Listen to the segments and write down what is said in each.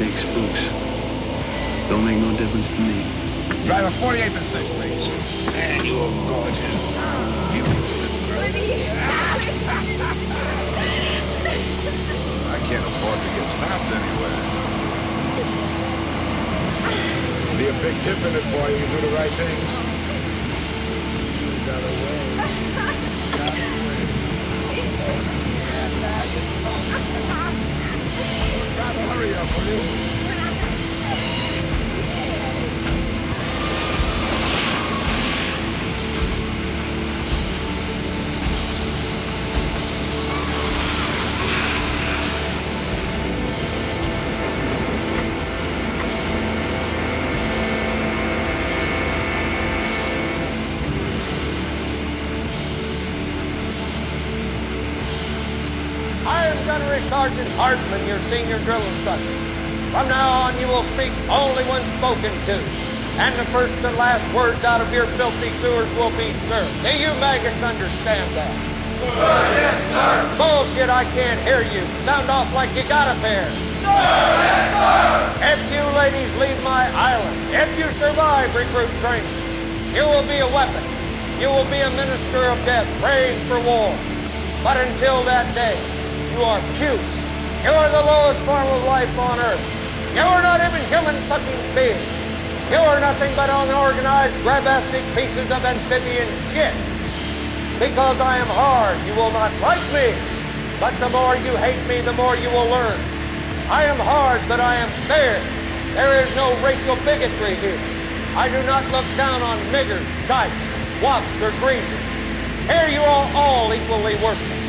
take spooks. Don't make no difference to me. Driver 48th and 6, please. Man, you are gorgeous. I can't afford to get stopped anywhere. Be a big tip in it for you. You do the right things. Your senior drill instructor. From now on, you will speak only when spoken to. And the first and last words out of your filthy sewers will be sir. Do you maggots understand that? Sir, yes, sir. Bullshit, I can't hear you. Sound off like you got a pair. Sir, yes, sir. If you ladies leave my island, if you survive recruit training, you will be a weapon. You will be a minister of death, praying for war. But until that day, you are pukes. You are the lowest form of life on earth. You are not even human fucking beings. You are nothing but unorganized, grabastic pieces of amphibian shit. Because I am hard, you will not like me. But the more you hate me, the more you will learn. I am hard, but I am fair. There is no racial bigotry here. I do not look down on niggers, types, wops, or greasers. Here you are all equally worthless.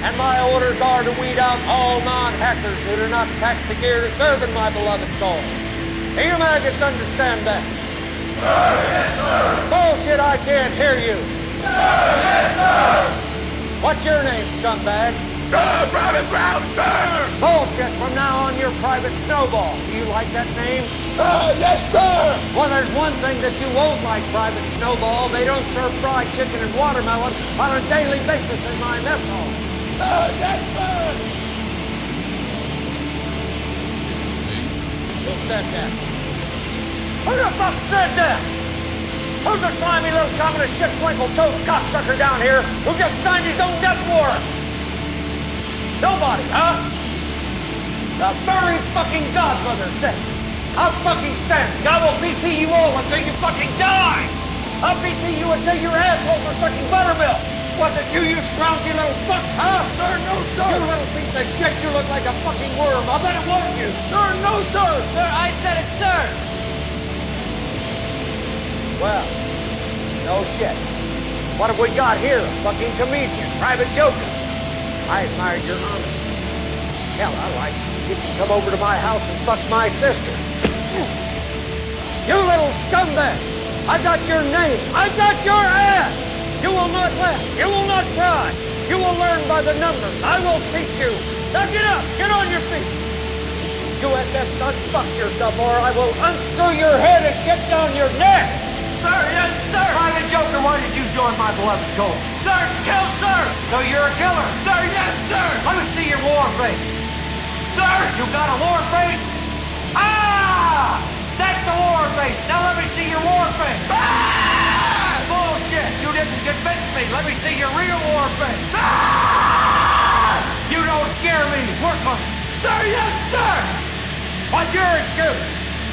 And my orders are to weed out all non-hackers who do not pack the gear to serve in my beloved cause. Do you maggots understand that? Sir, yes, sir. Bullshit, I can't hear you. Sir, yes, sir. What's your name, scumbag? Sir, Private Brown, sir! Bullshit, from now on you're Private Snowball. Do you like that name? Sir, yes, sir! Well, there's one thing that you won't like, Private Snowball. They don't serve fried chicken and watermelon on a daily basis in my mess hall. Who said that? Who the fuck said that? Who's the slimy little communist shit twinkle toad cocksucker down here who just signed his own death warrant? Nobody, huh? The very fucking godmother said. I'll fucking stand. I will PT you all until you fucking die. I'll PT you until your asshole for sucking buttermilk. Was it you, you scroungy little fuck, huh? Sir, no, sir! You little piece of shit, you look like a fucking worm. I bet it was you. Sir, no, sir! Sir, I said it, sir. Well, no shit. What have we got here? A fucking comedian, private joker. I admired your honesty. Hell, I like you can come over to my house and fuck my sister. You little scumbag! I got your name. I got your ass. You will not laugh. You will not cry. You will learn by the numbers. I will teach you. Now get up. Get on your feet. You had best unfuck yourself or I will unscrew your head and shit down your neck! Sir, yes, sir! Private Joker, why did you join my beloved cult? Sir, kill, sir! So you're a killer? Sir, yes, sir! Let me see your war face. Sir! You got a war face? Ah! That's a war face. Now let me see your war face. Ah! Didn't convince me. Let me see your real war face. Ah! You don't scare me. Work on it. Sir, yes, sir! What's your excuse?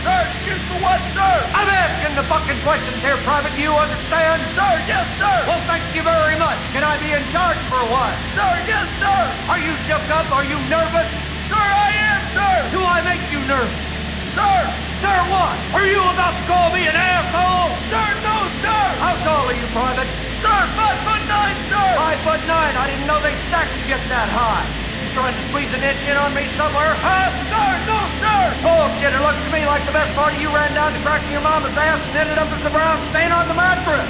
Sir, excuse for what, sir? I'm asking the fucking questions here, Private. You understand? Sir, yes, sir. Well, thank you very much. Can I be in charge for a while? Sir, yes, sir. Are you shook up? Are you nervous? Sir, I am, sir. Do I make you nervous? Sir. Sir, what? Are you about to call me an asshole? Sir, no, sir. How tall are you, Private? Sir, five foot nine, sir. Five foot nine. I didn't know they stacked shit that high. You trying to squeeze an inch in on me somewhere, huh? Sir, no, sir. Bullshit. It looks to me like the best part of you ran down to cracking your mama's ass and ended up as a brown stain on the mattress.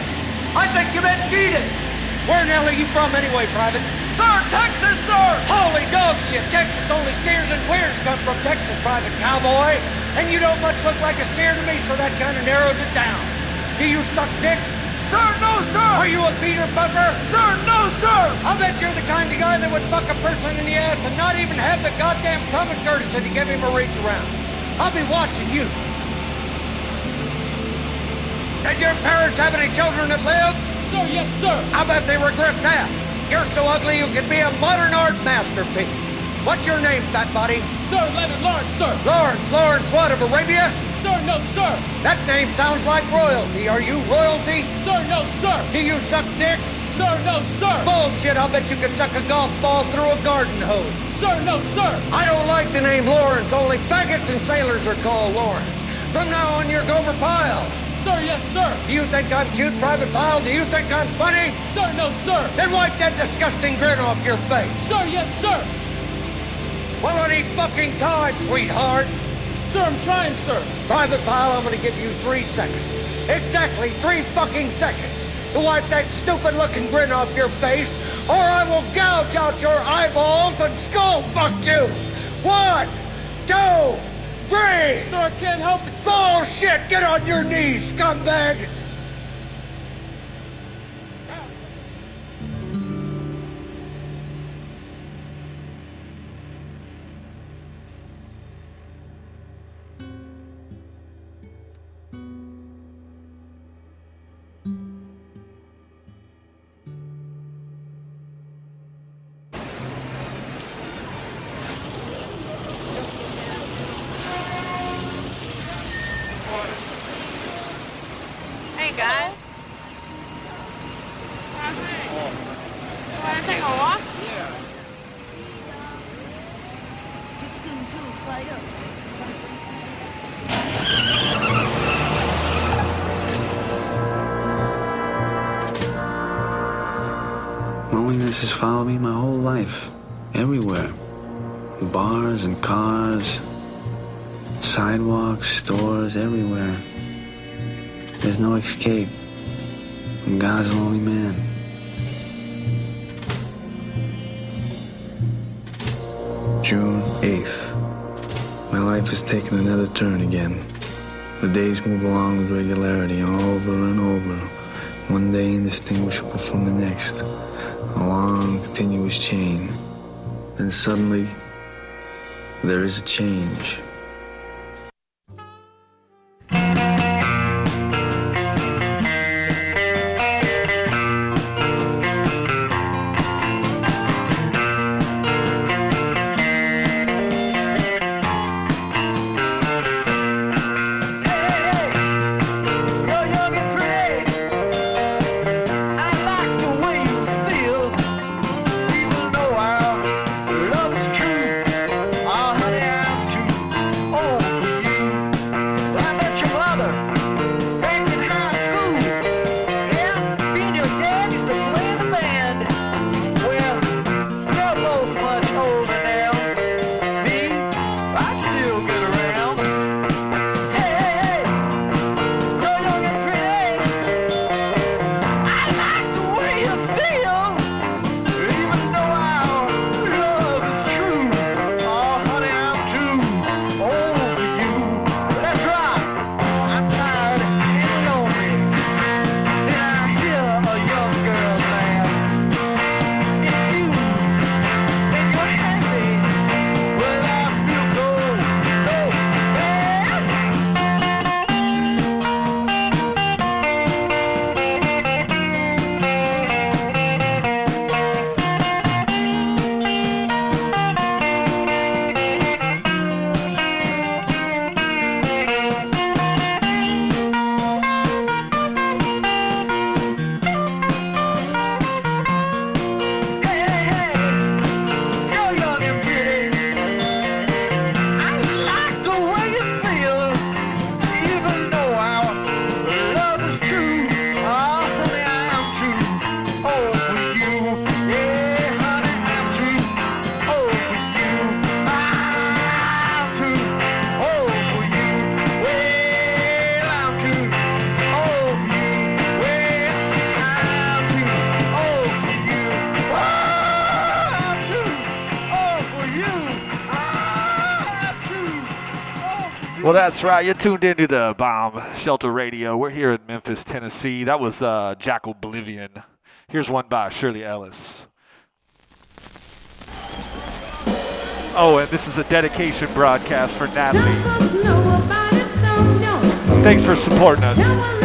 I think you've been cheated. Where in hell are you from anyway, Private? Sir, Texas, sir. Holy dog shit. Texas only steers and queers come from Texas, Private Cowboy. And you don't much look like a steer to me, so that kind of narrows it down. Do you suck dicks? Sir, no, sir. Are you a Peter Bucker? Sir, no, sir. I bet you're the kind of guy that would fuck a person in the ass and not even have the goddamn common courtesy to give him a reach around. I'll be watching you. Did your parents have any children that live? Sir, yes, sir! I bet they regret that. You're so ugly you could be a modern art masterpiece. What's your name, fat body? Sir, Leonard Lawrence, sir! Lawrence, Lawrence what, of Arabia? Sir, no, sir! That name sounds like royalty. Are you royalty? Sir, no, sir! Do you suck dicks? Sir, no, sir! Bullshit, I'll bet you could suck a golf ball through a garden hose. Sir, no, sir! I don't like the name Lawrence. Only faggots and sailors are called Lawrence. From now on, you're Gomer Pyle. Sir, yes, sir! Do you think I'm cute, Private Pyle? Do you think I'm funny? Sir, no, sir! Then wipe that disgusting grin off your face. Sir, yes, sir! Well, any fucking time, sweetheart. Sir, I'm trying, sir. Private Pyle, I'm gonna give you three seconds. Exactly three fucking seconds to wipe that stupid-looking grin off your face, or I will gouge out your eyeballs and skull fuck you. One, two, Sir, I can't help it, sir. Bullshit! Get on your knees, scumbag! Loneliness has followed me my whole life, everywhere. Bars and cars, sidewalks, stores, everywhere. There's no escape. I'm God's lonely man. June 8th. My life has taken another turn again. The days move along with regularity, over and over, one day indistinguishable from the next, a long, continuous chain. Then suddenly, there is a change. That's right. You're tuned into the Bomb Shelter Radio. We're here in Memphis, Tennessee. That was uh, Jackal Bolivian. Here's one by Shirley Ellis. Oh, and this is a dedication broadcast for Natalie. Thanks for supporting us.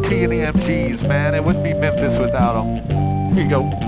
T and the MGs, man, it wouldn't be Memphis without them. Here you go.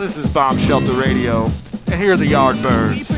this is Bomb Shelter Radio, and here are the Yardbirds.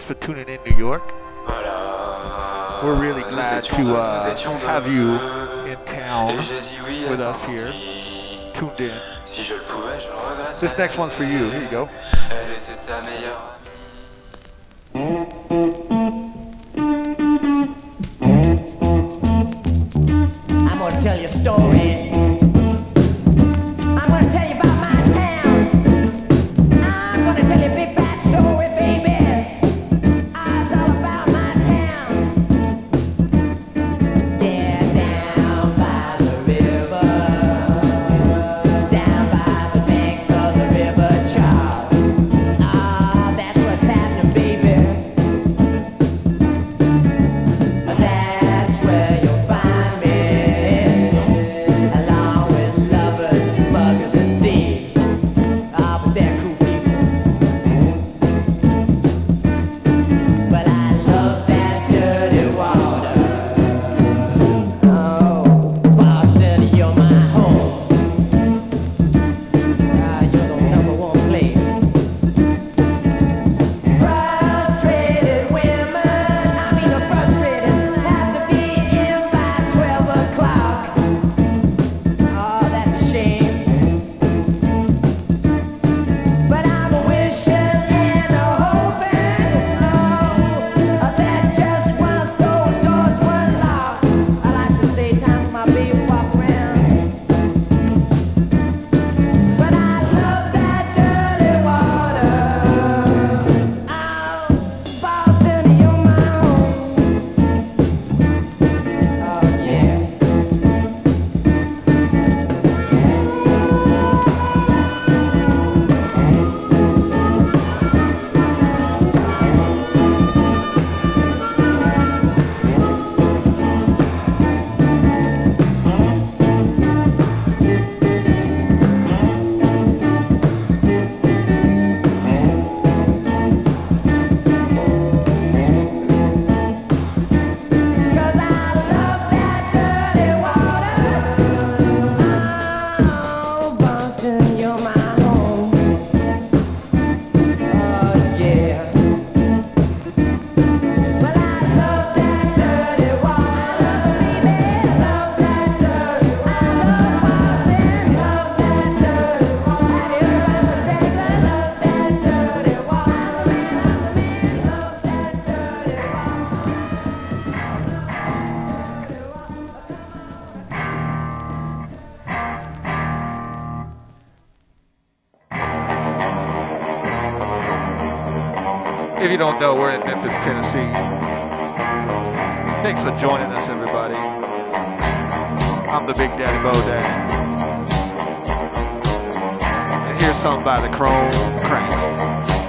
Thanks for tuning in, New York. We're really glad to uh, have you in town with us here, tuned in. This next one's for you. Here you go. Don't know, we're in Memphis, Tennessee. Thanks for joining us, everybody. I'm the Big Daddy Bo Daddy. And here's something by the Chrome Cranks.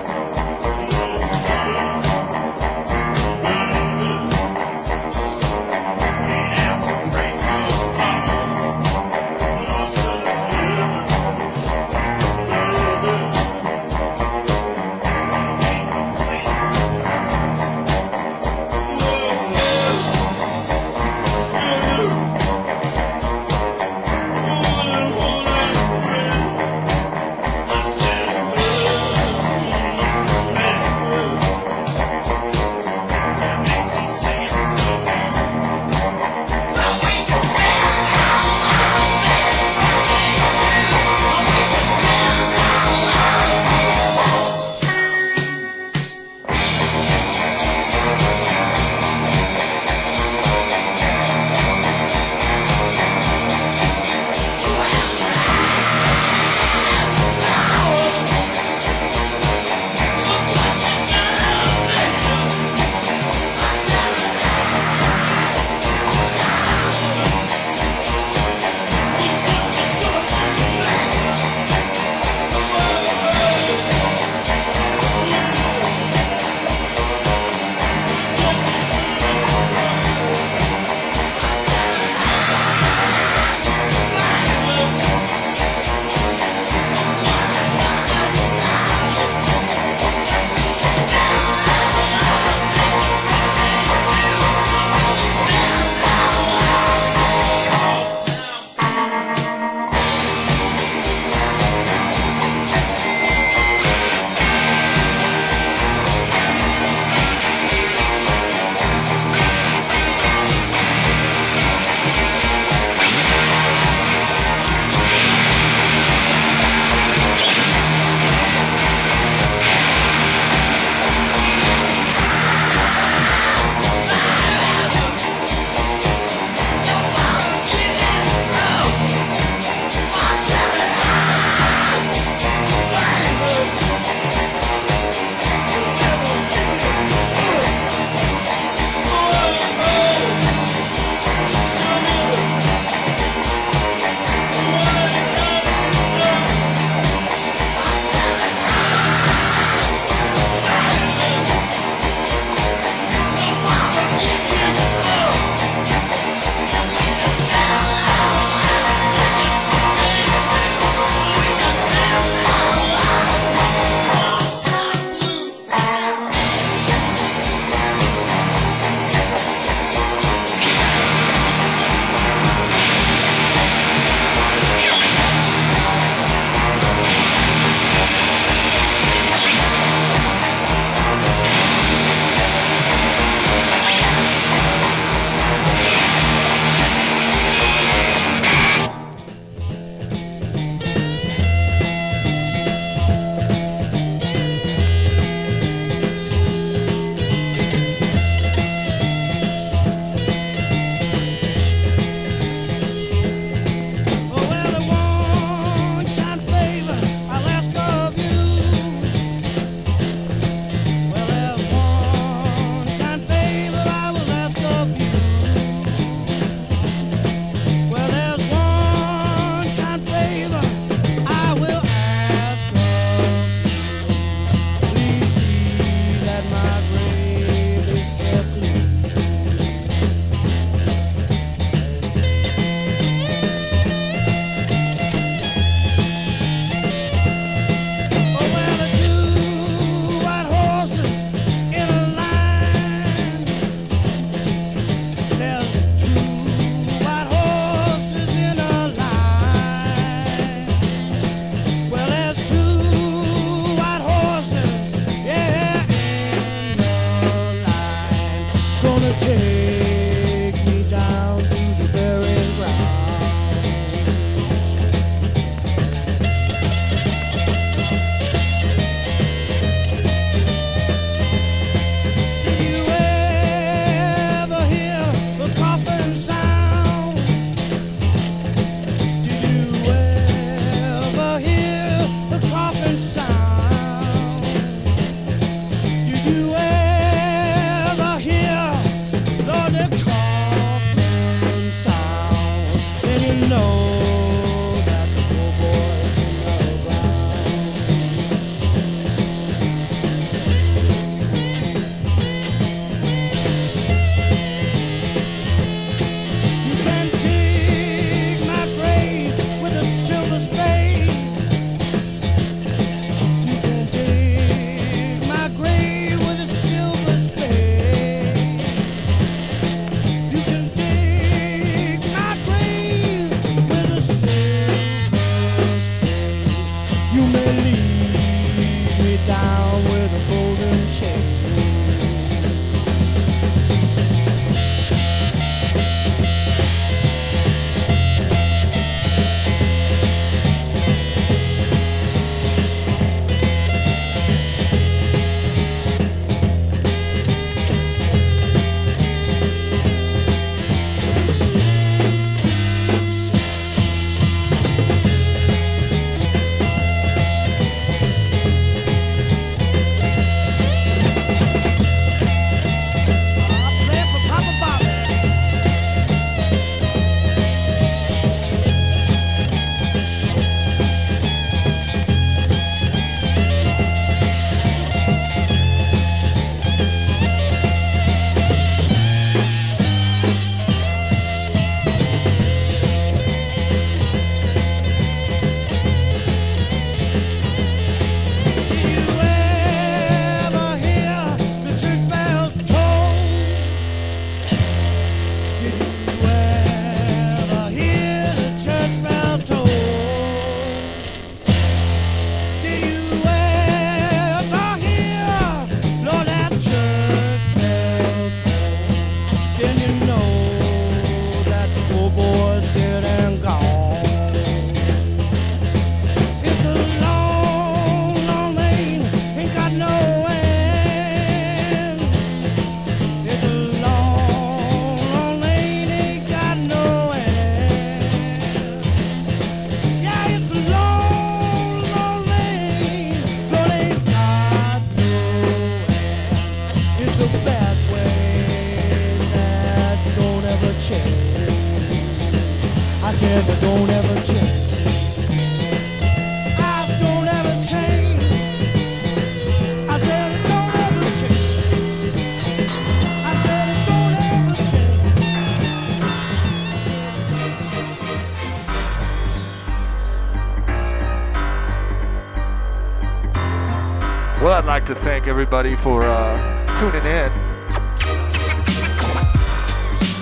to thank everybody for uh, tuning in.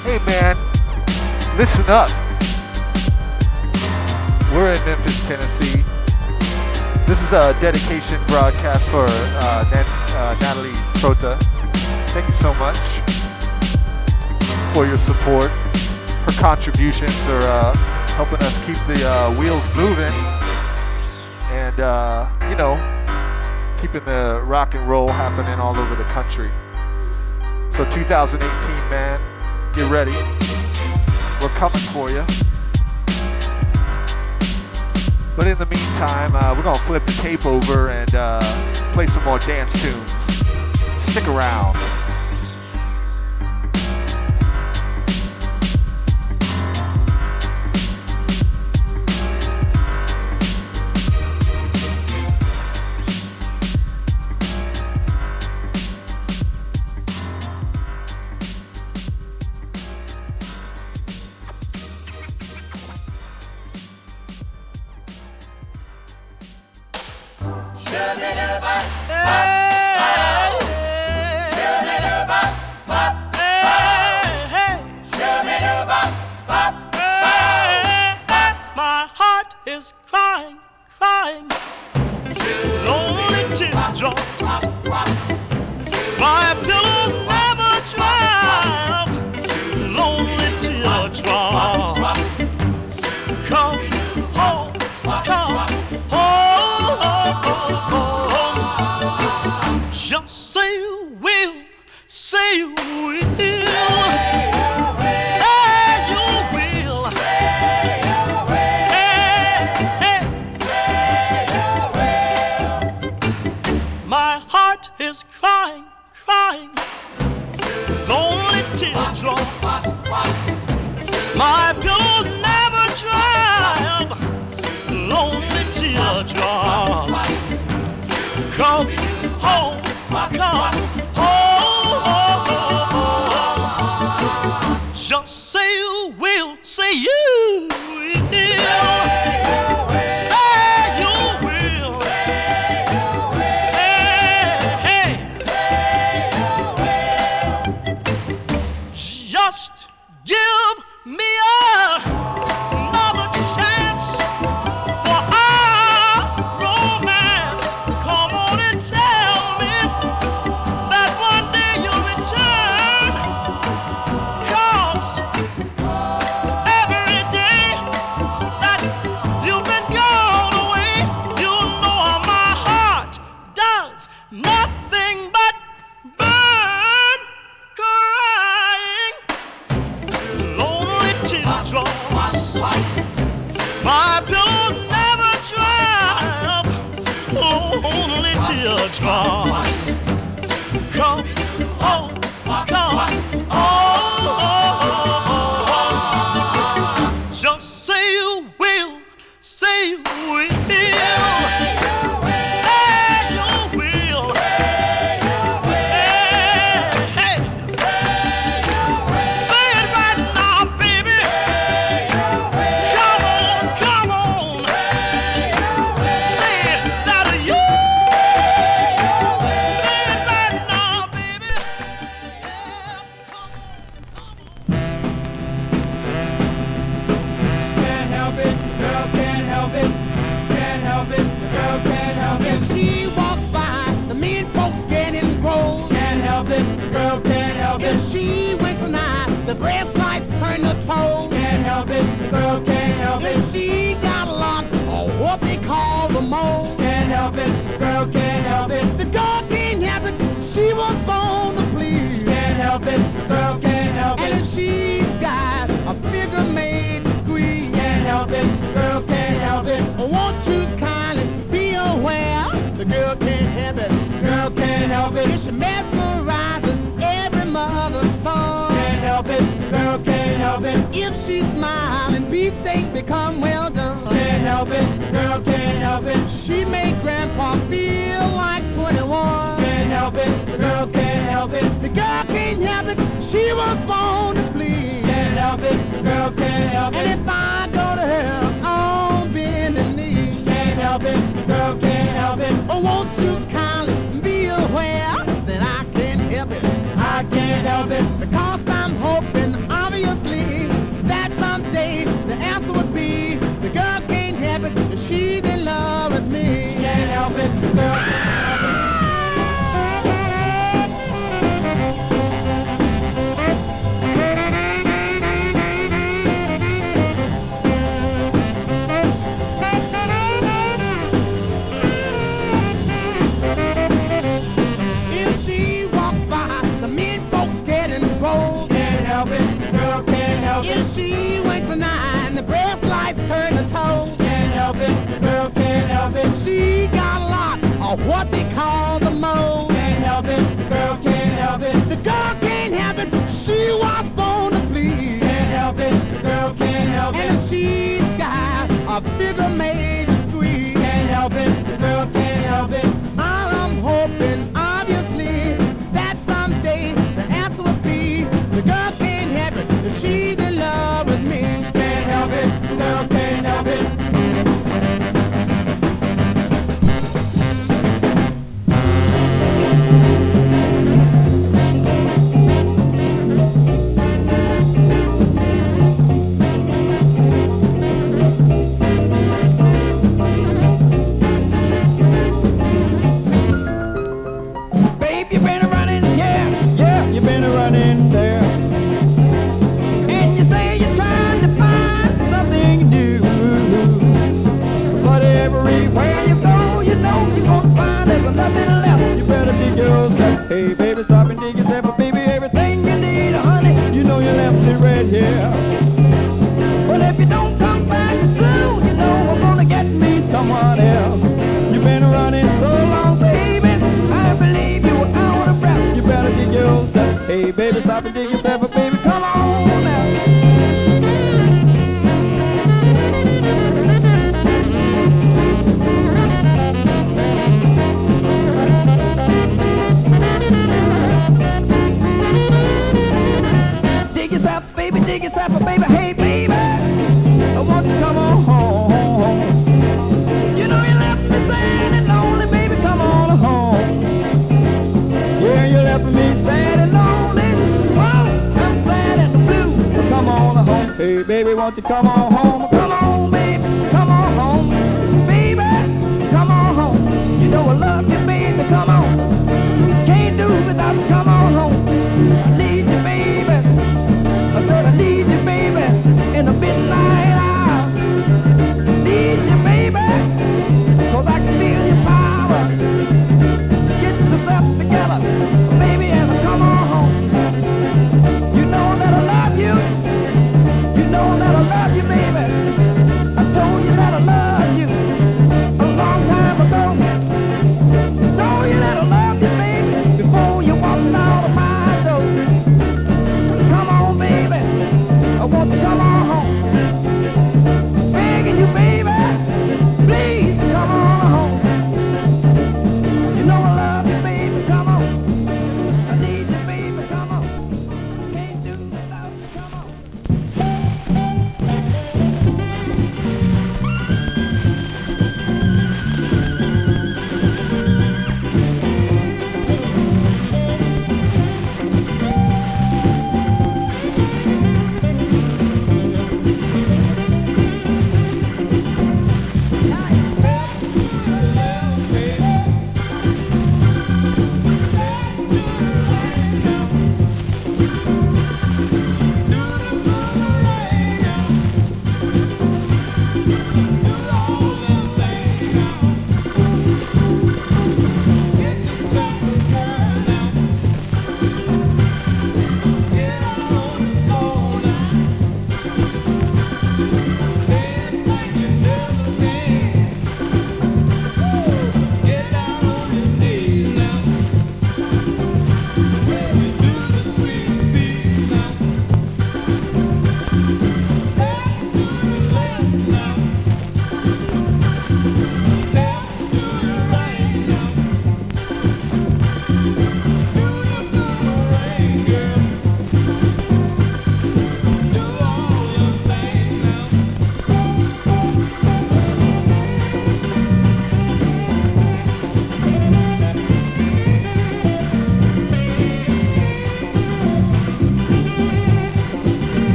Hey, man, listen up. We're in Memphis, Tennessee. This is a dedication broadcast for uh, uh, Natalie Prota. Thank you so much for your support. Her contributions are uh, helping us keep the uh, wheels moving. And, uh, you know, keeping the rock and roll happening all over the country. So 2018, man, get ready. We're coming for you. But in the meantime, uh, we're going to flip the tape over and uh, play some more dance tunes. Stick around. you.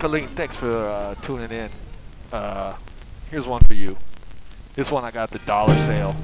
Colleen, thanks for uh, tuning in. Uh, here's one for you. This one I got the dollar sale.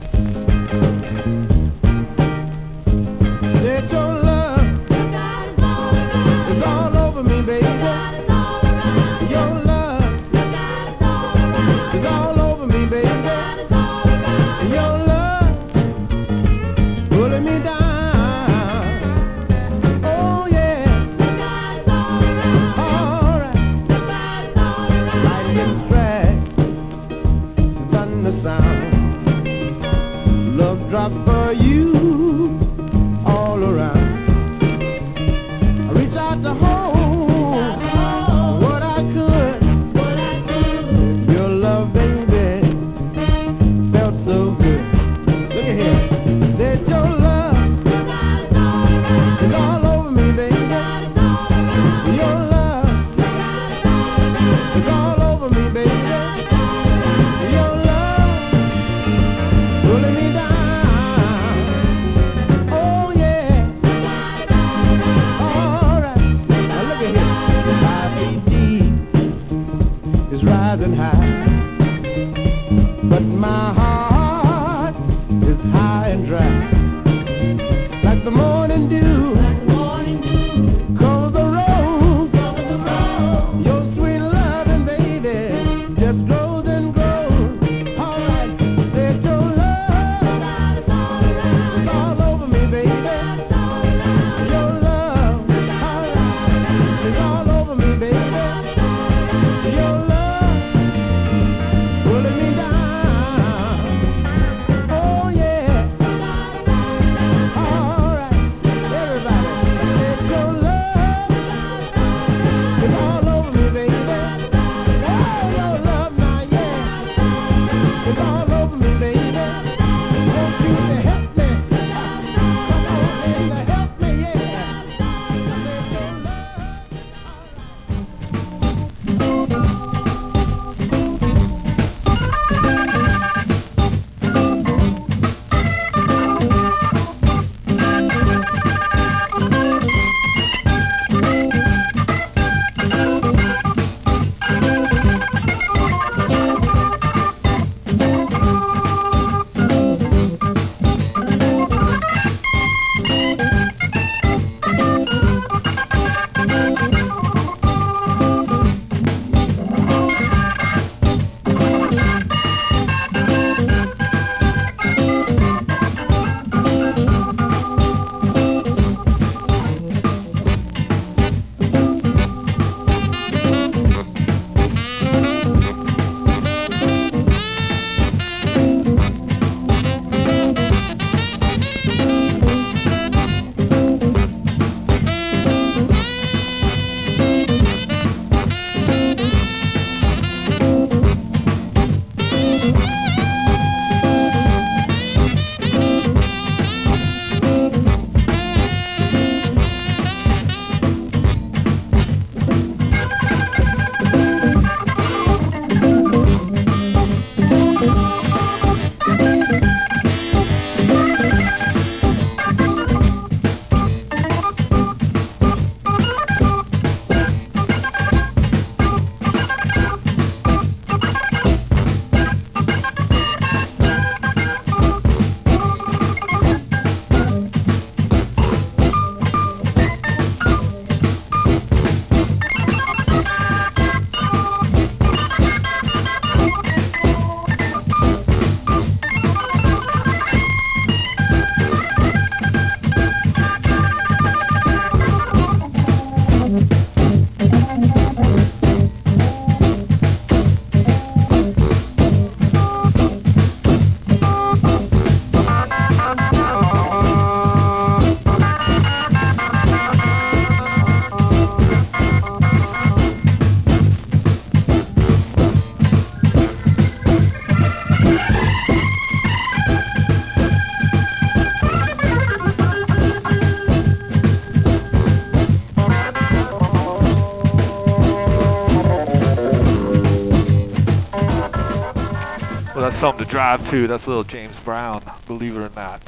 Something to drive to. That's a little James Brown, believe it or not.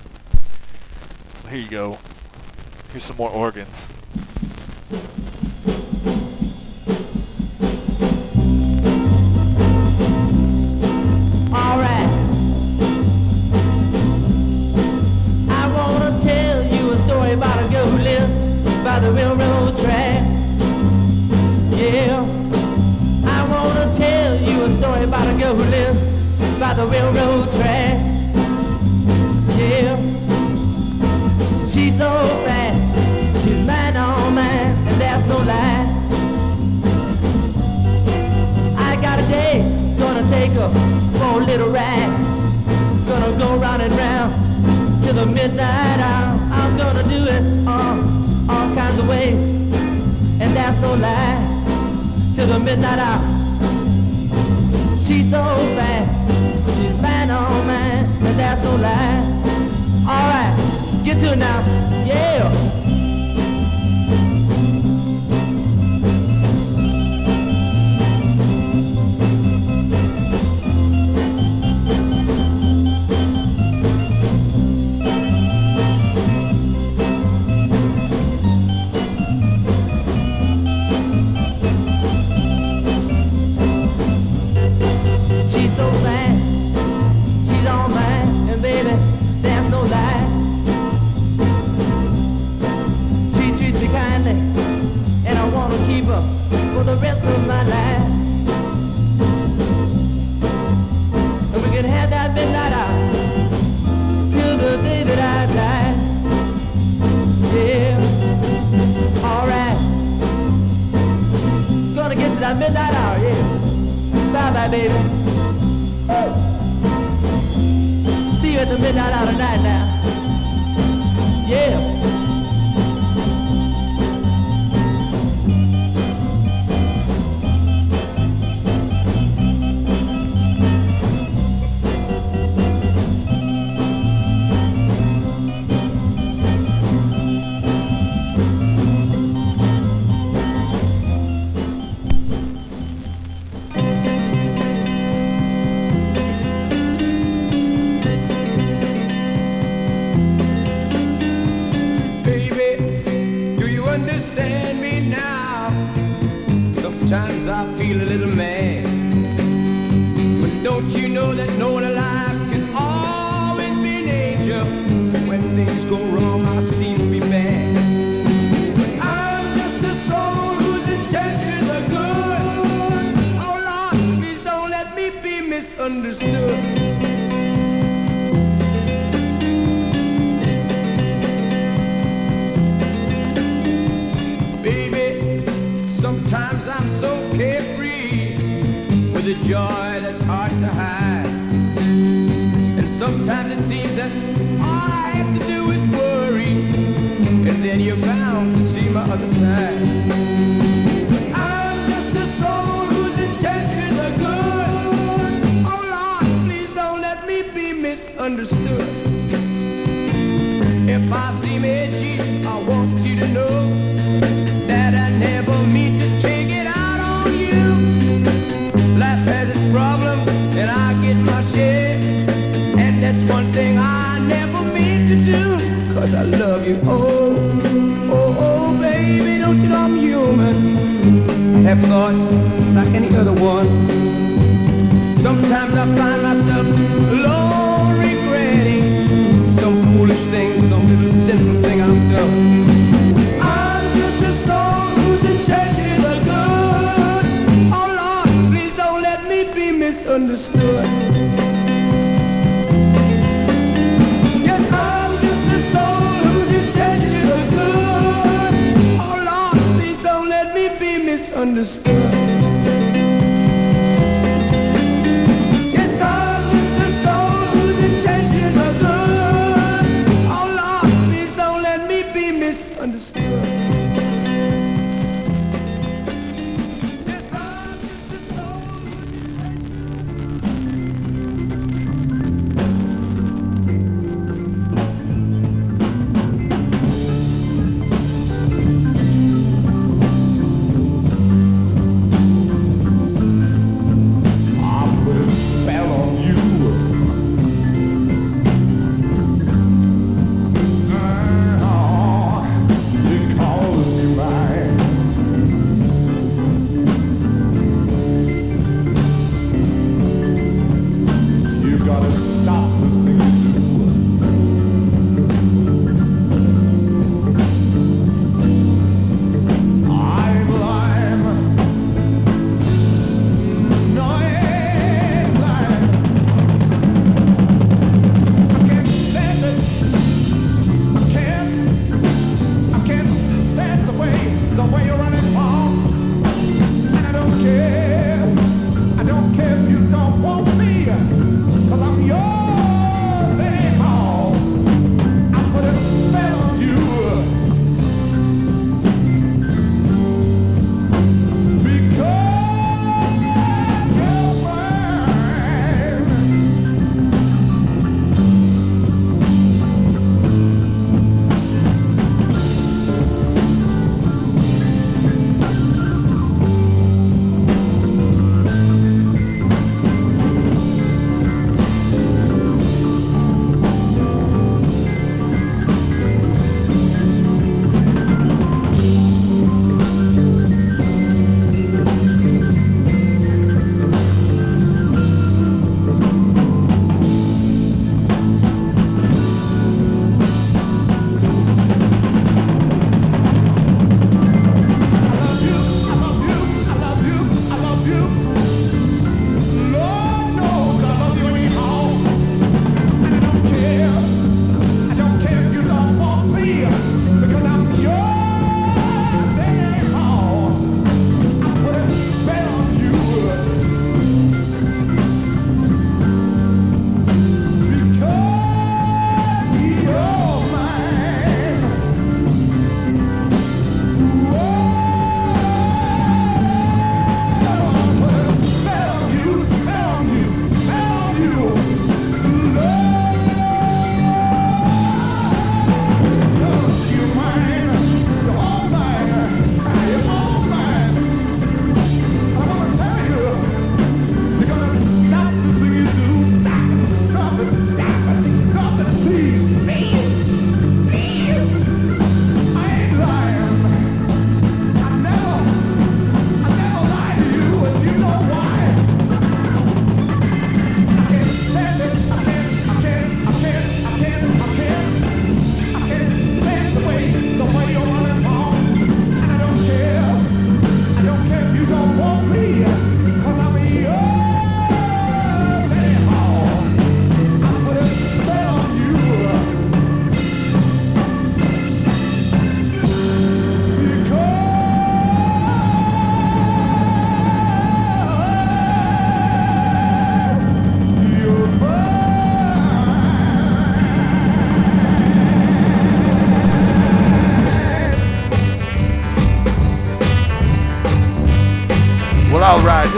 Here you go. Here's some more organs.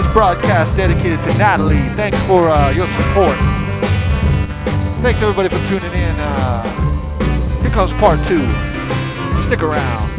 This broadcast dedicated to Natalie. Thanks for uh, your support. Thanks everybody for tuning in. Uh, here comes part two. Stick around.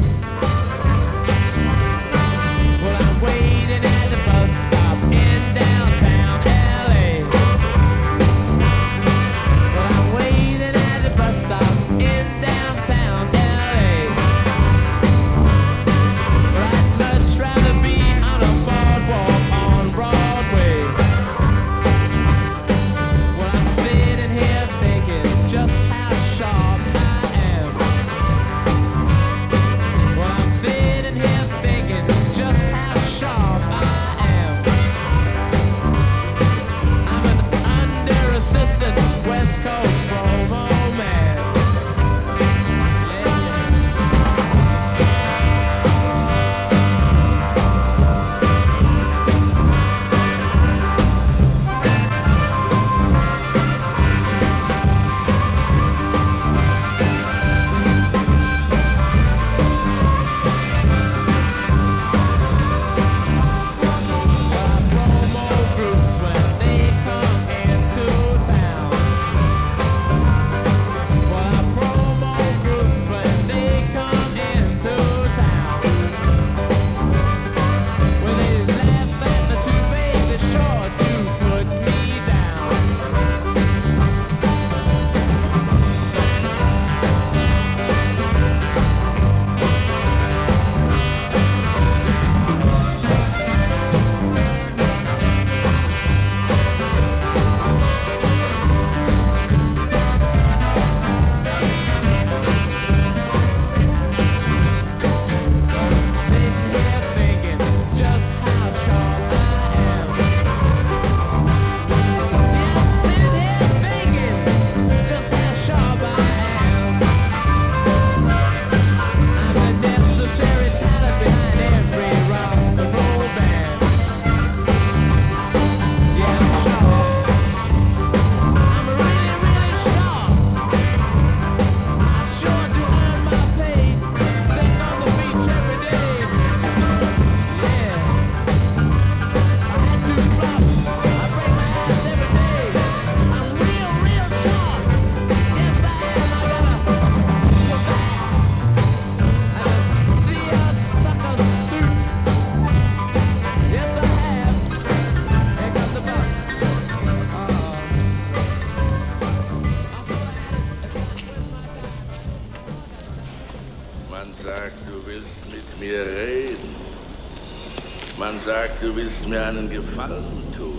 Du willst mir einen Gefallen tun.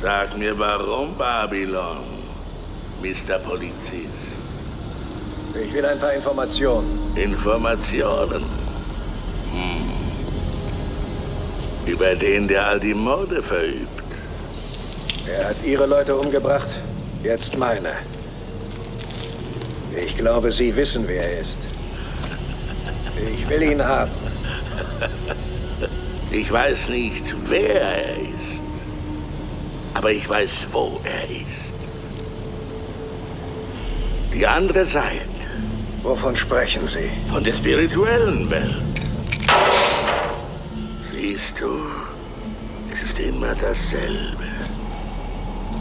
Sag mir warum, Babylon, Mr. Polizist. Ich will ein paar Informationen. Informationen. Hm. Über den, der all die Morde verübt. Er hat Ihre Leute umgebracht, jetzt meine. Ich glaube, Sie wissen, wer er ist. Ich will ihn haben. Ich weiß nicht, wer er ist, aber ich weiß, wo er ist. Die andere Seite Wovon sprechen Sie? von der spirituellen Welt. Siehst du, es ist immer dasselbe.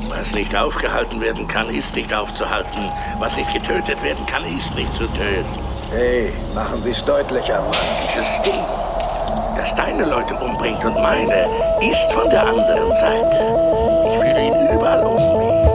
Was nicht aufgehalten werden kann, ist nicht aufzuhalten. Was nicht getötet werden kann, ist nicht zu töten. Hey, machen Sie es deutlicher, Mann. Dieses Ding, das deine Leute umbringt und meine, ist von der anderen Seite. Ich fühle ihn überall um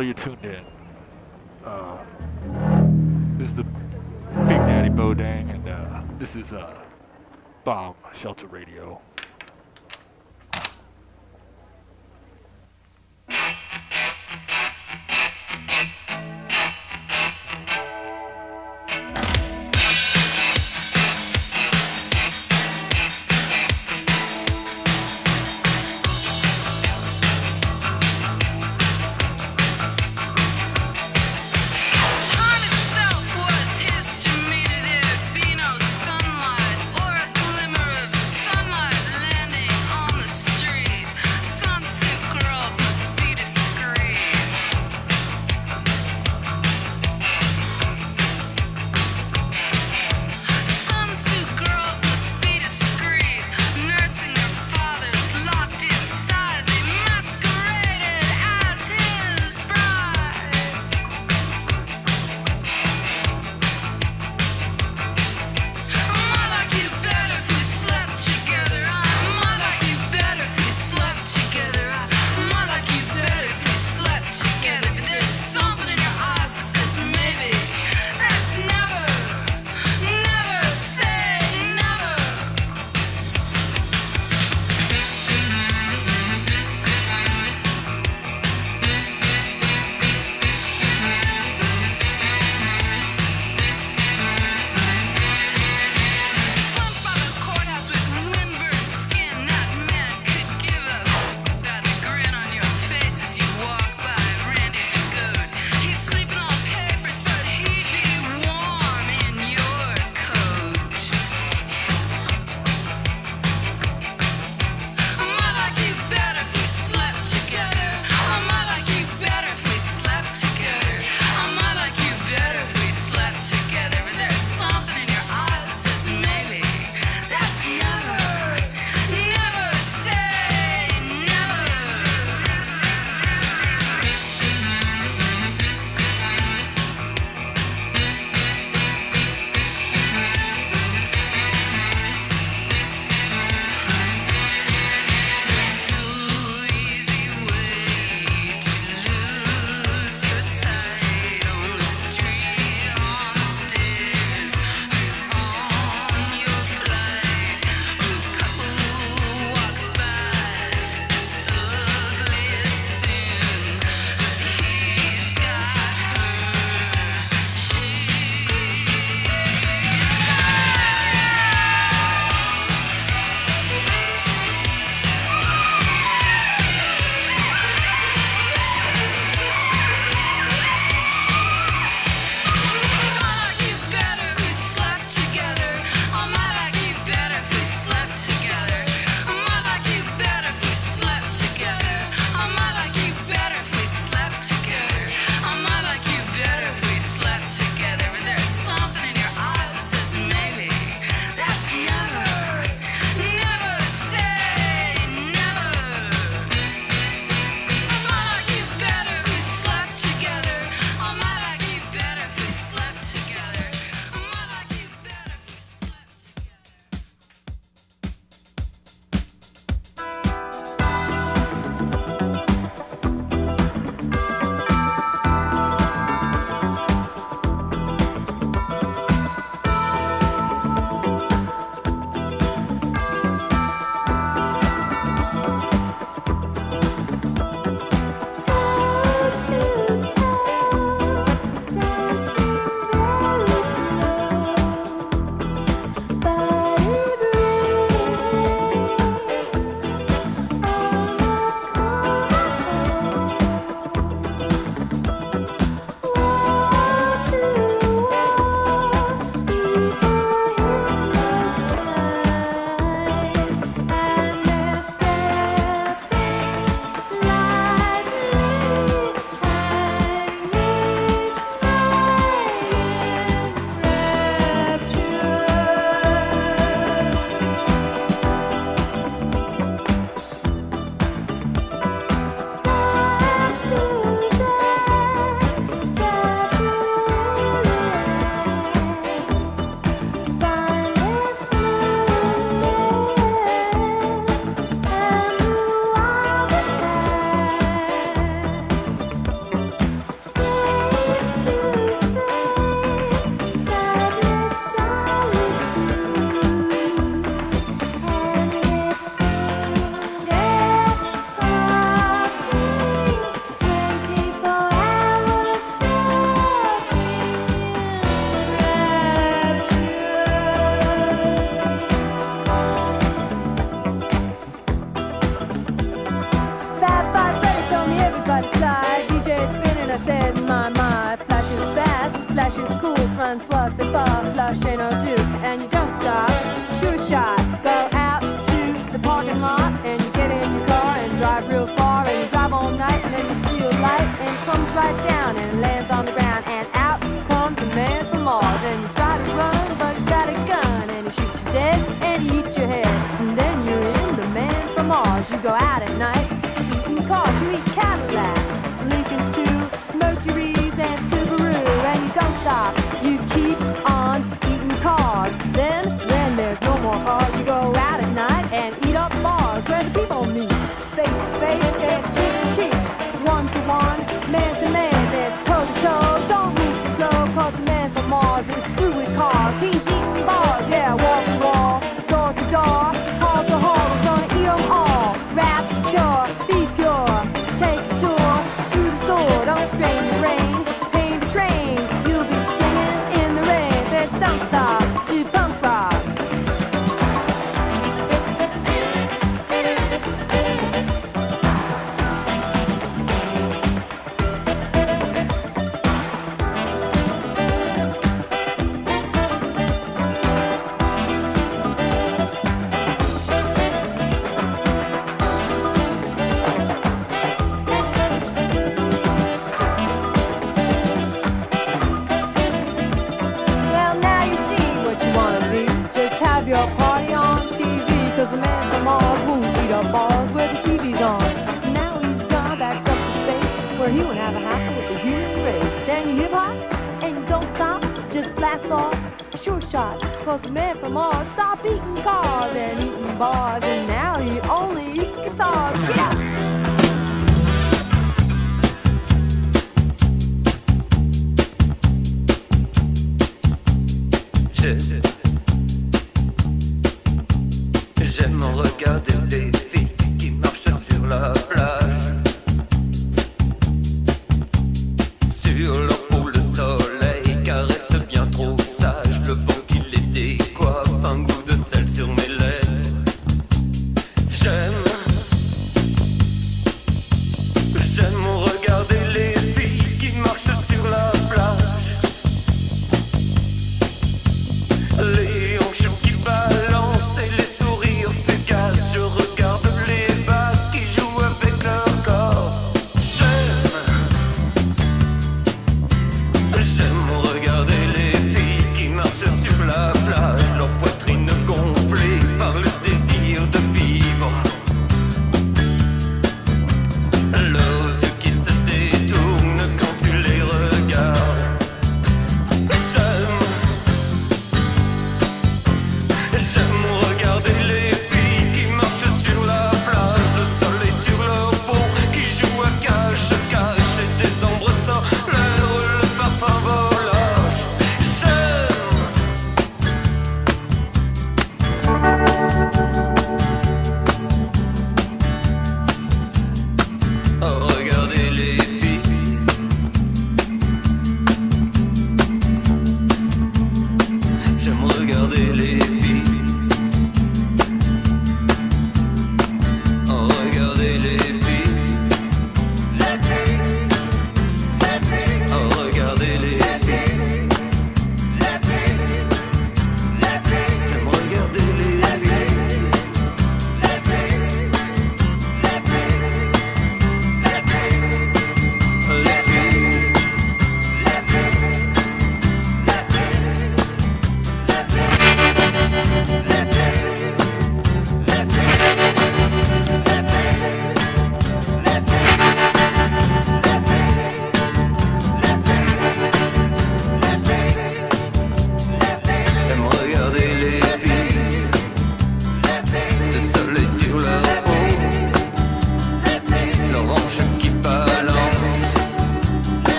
W2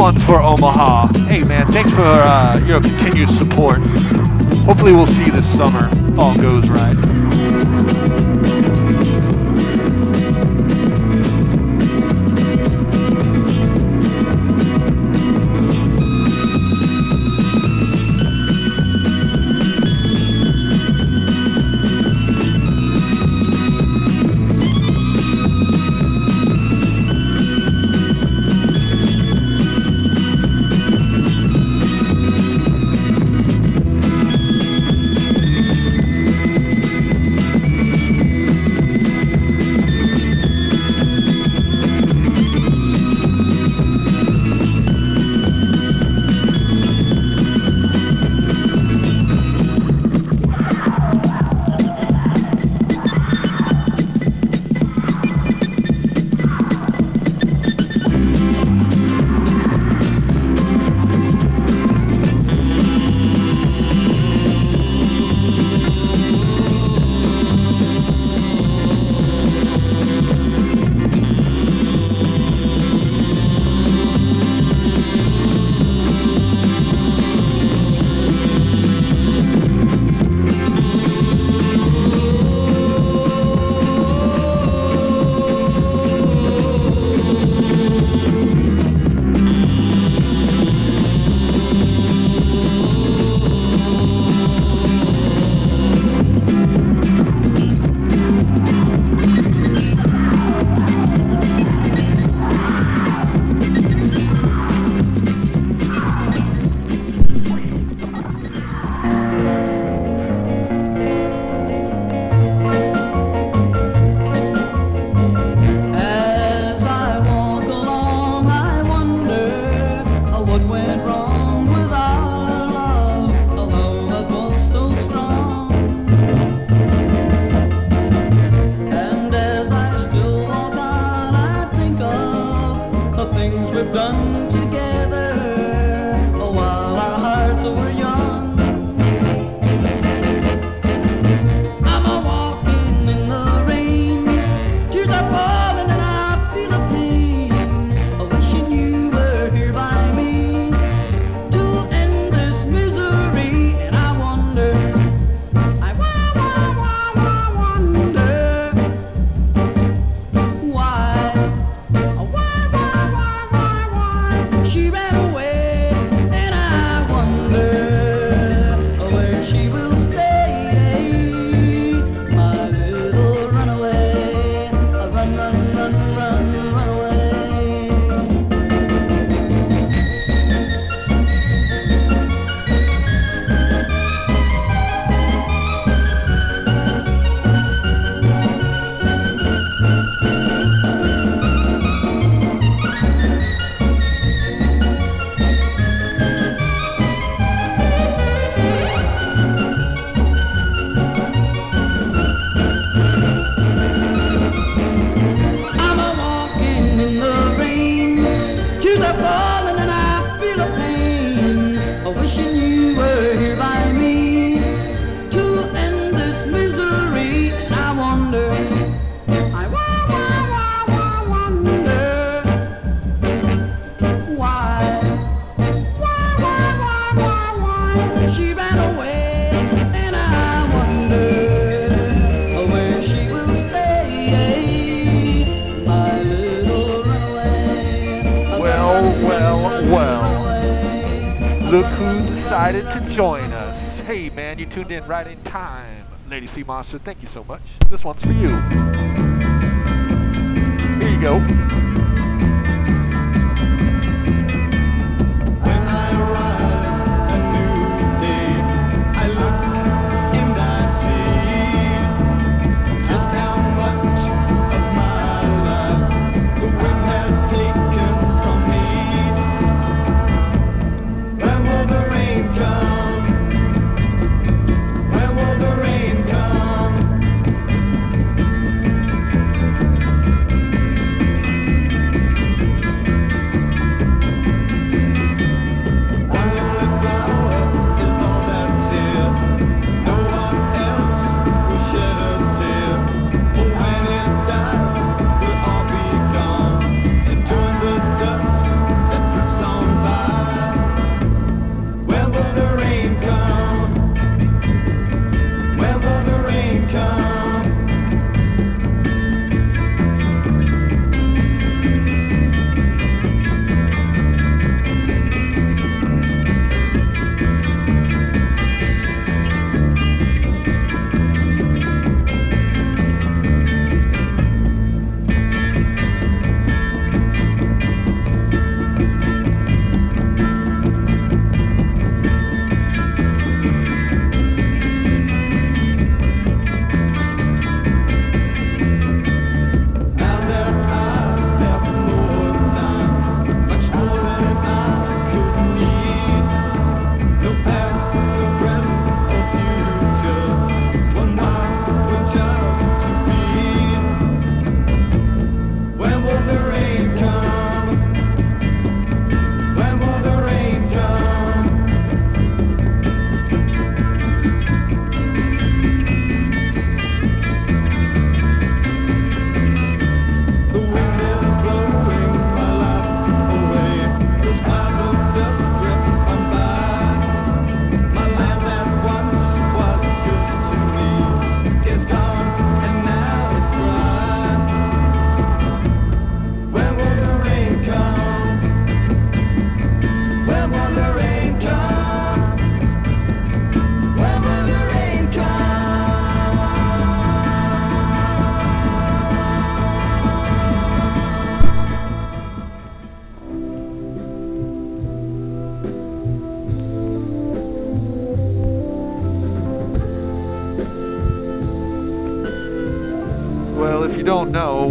one's for Omaha. Hey, man, thanks for uh, your continued support. Hopefully, we'll see you this summer if all goes right. Monster, thank you so much.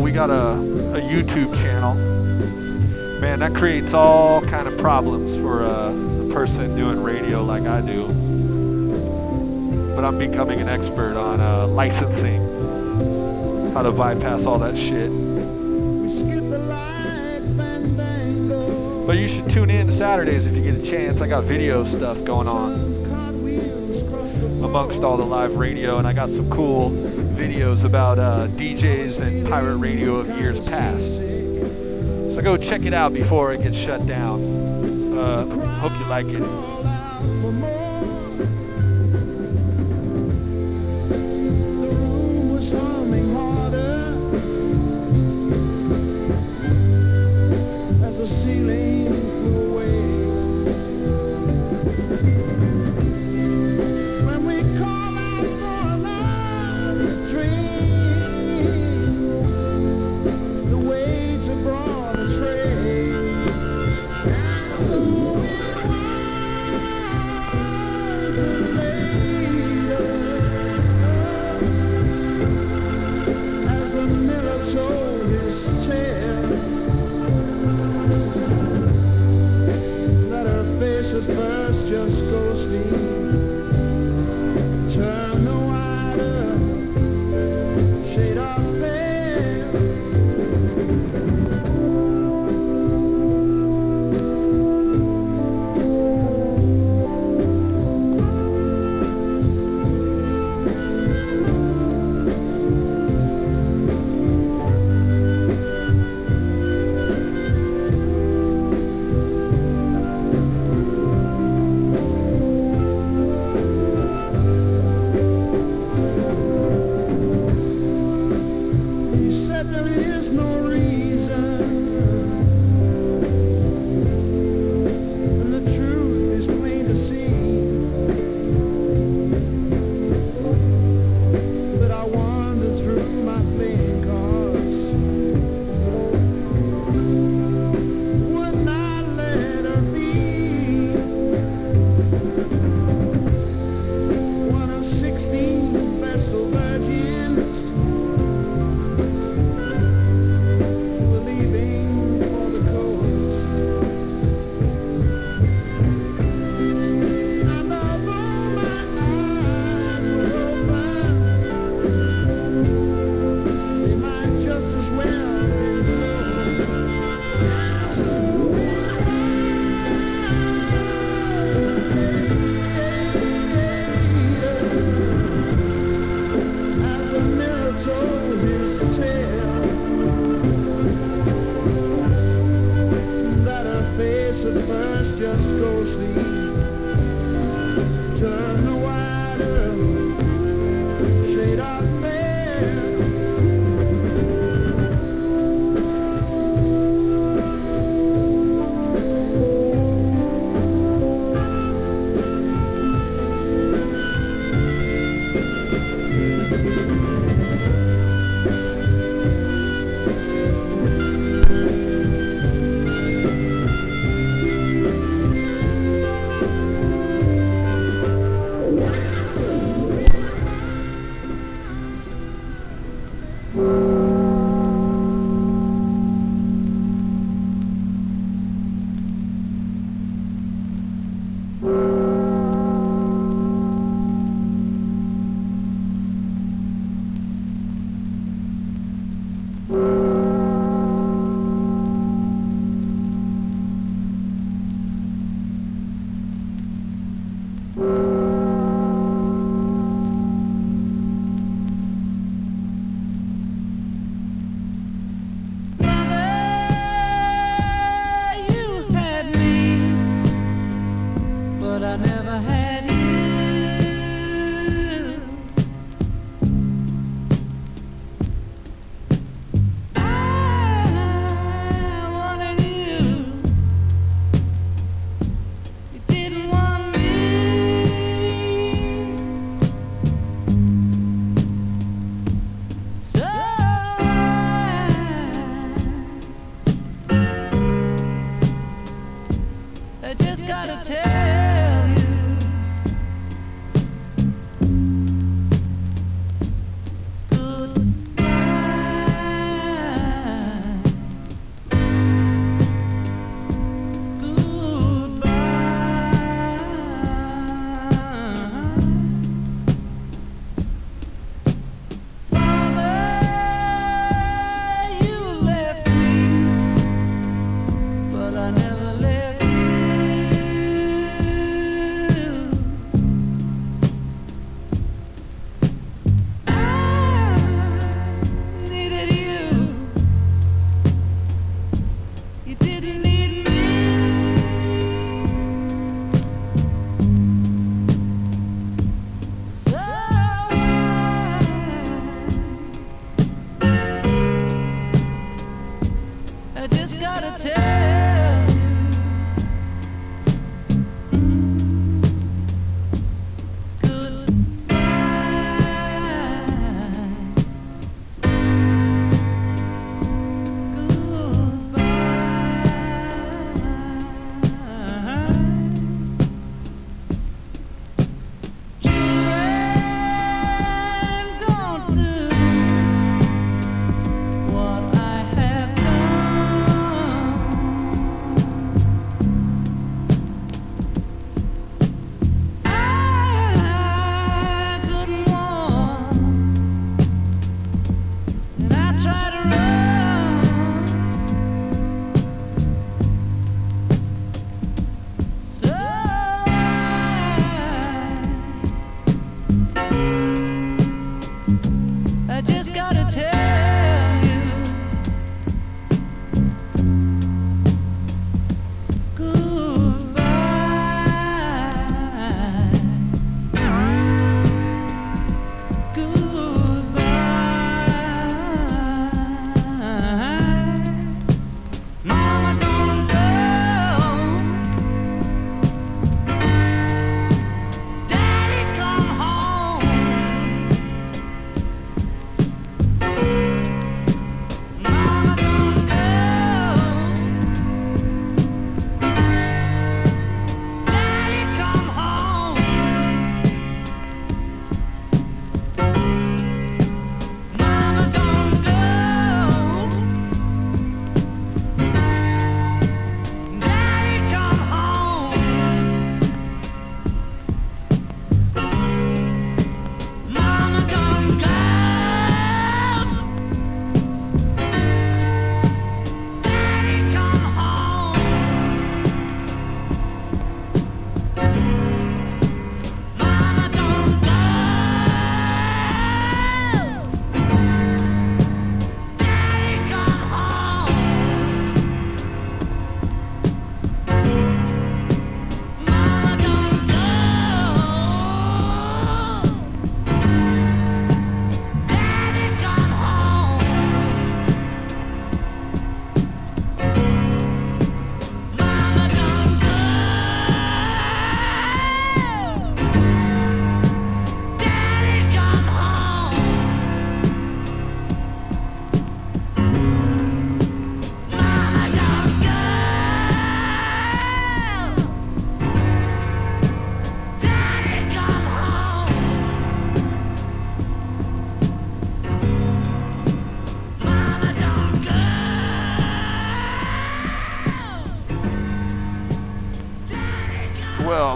We got a, a YouTube channel. Man, that creates all kind of problems for a, person doing radio like I do. But I'm becoming an expert on uh, licensing, how to bypass all that shit. But you should tune in Saturdays if you get a chance. I got video stuff going on amongst all the live radio, and I got some cool videos about uh, DJs and pirate radio of years past. So go check it out before it gets shut down. Uh, hope you like it.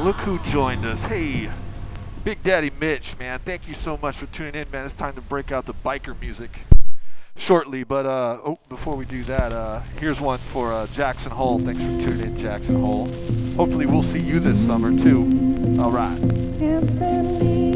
Look who joined us. Hey, Big Daddy Mitch, man. Thank you so much for tuning in, man. It's time to break out the biker music shortly. But uh, oh, before we do that, uh, here's one for uh, Jackson Hole. Thanks for tuning in, Jackson Hole. Hopefully, we'll see you this summer too. All right.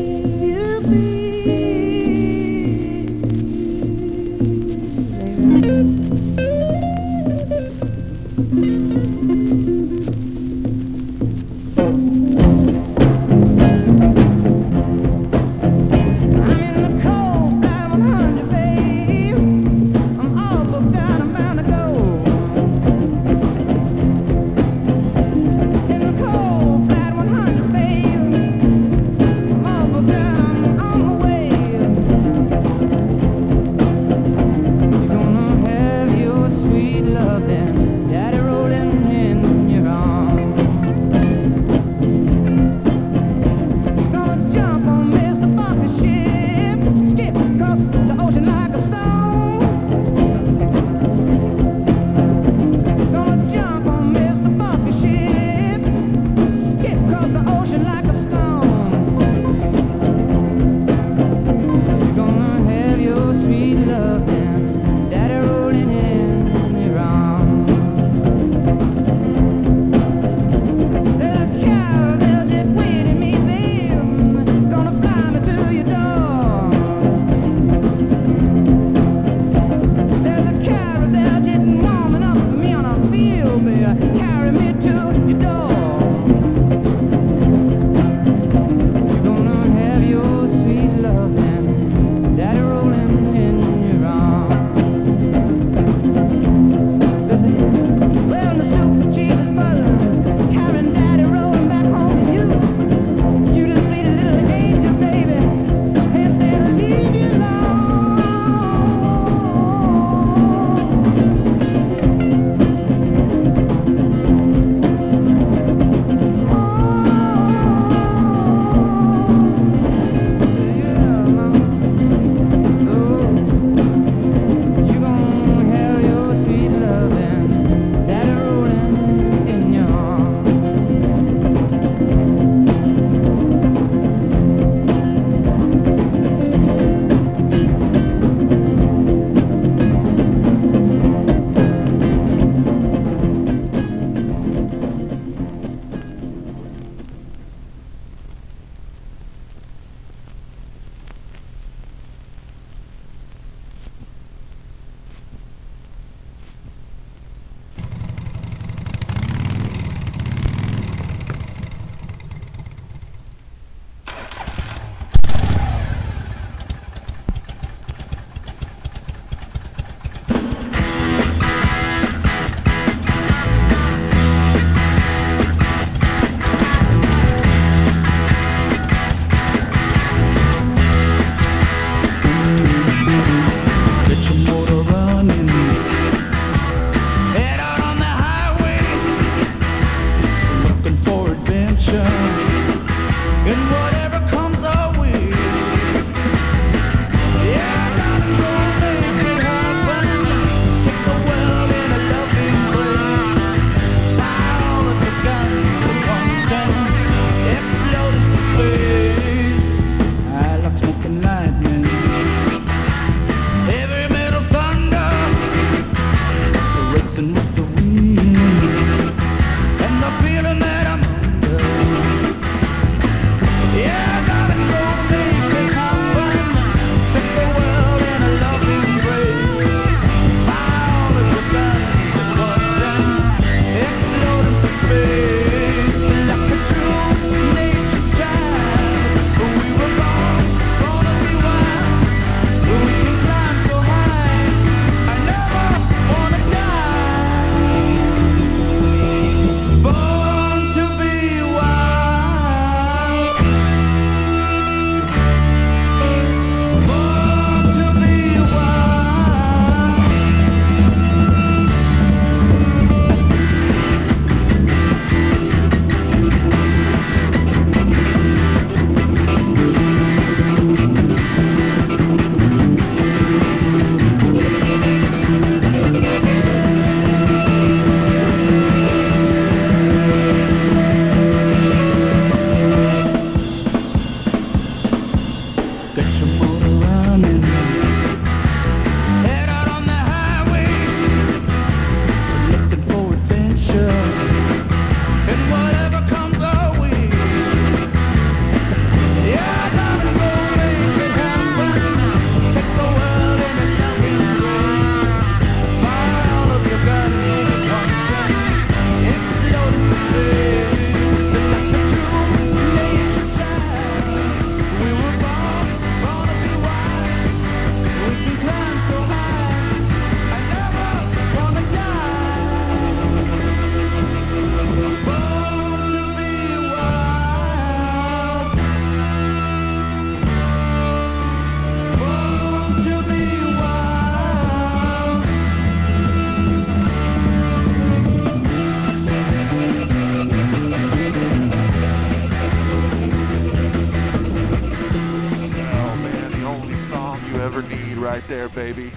baby.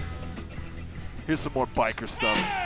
Here's some more biker stuff.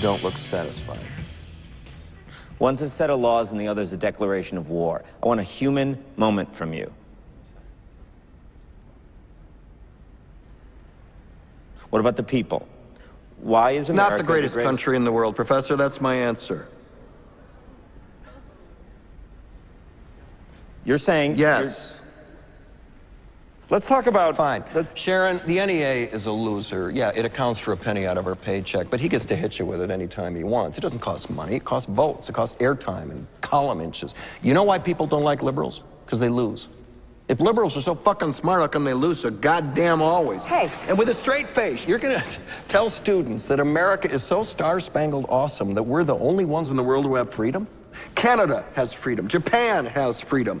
don't look satisfied. One's a set of laws and the other's a declaration of war. I want a human moment from you. What about the people? Why is America not the greatest, the country in the world, Professor? That's my answer. You're saying yes. You're Let's talk about fine. Sharon, the NEA is a loser. Yeah, it accounts for a penny out of our paycheck, but he gets to hit you with it anytime he wants. It doesn't cost money. It costs votes. It costs airtime and column inches. You know why people don't like liberals? Because they lose. If liberals are so fucking smart, how come they lose so goddamn always? Hey, and with a straight face, you're gonna tell students that America is so star-spangled awesome that we're the only ones in the world who have freedom? Canada has freedom. Japan has freedom.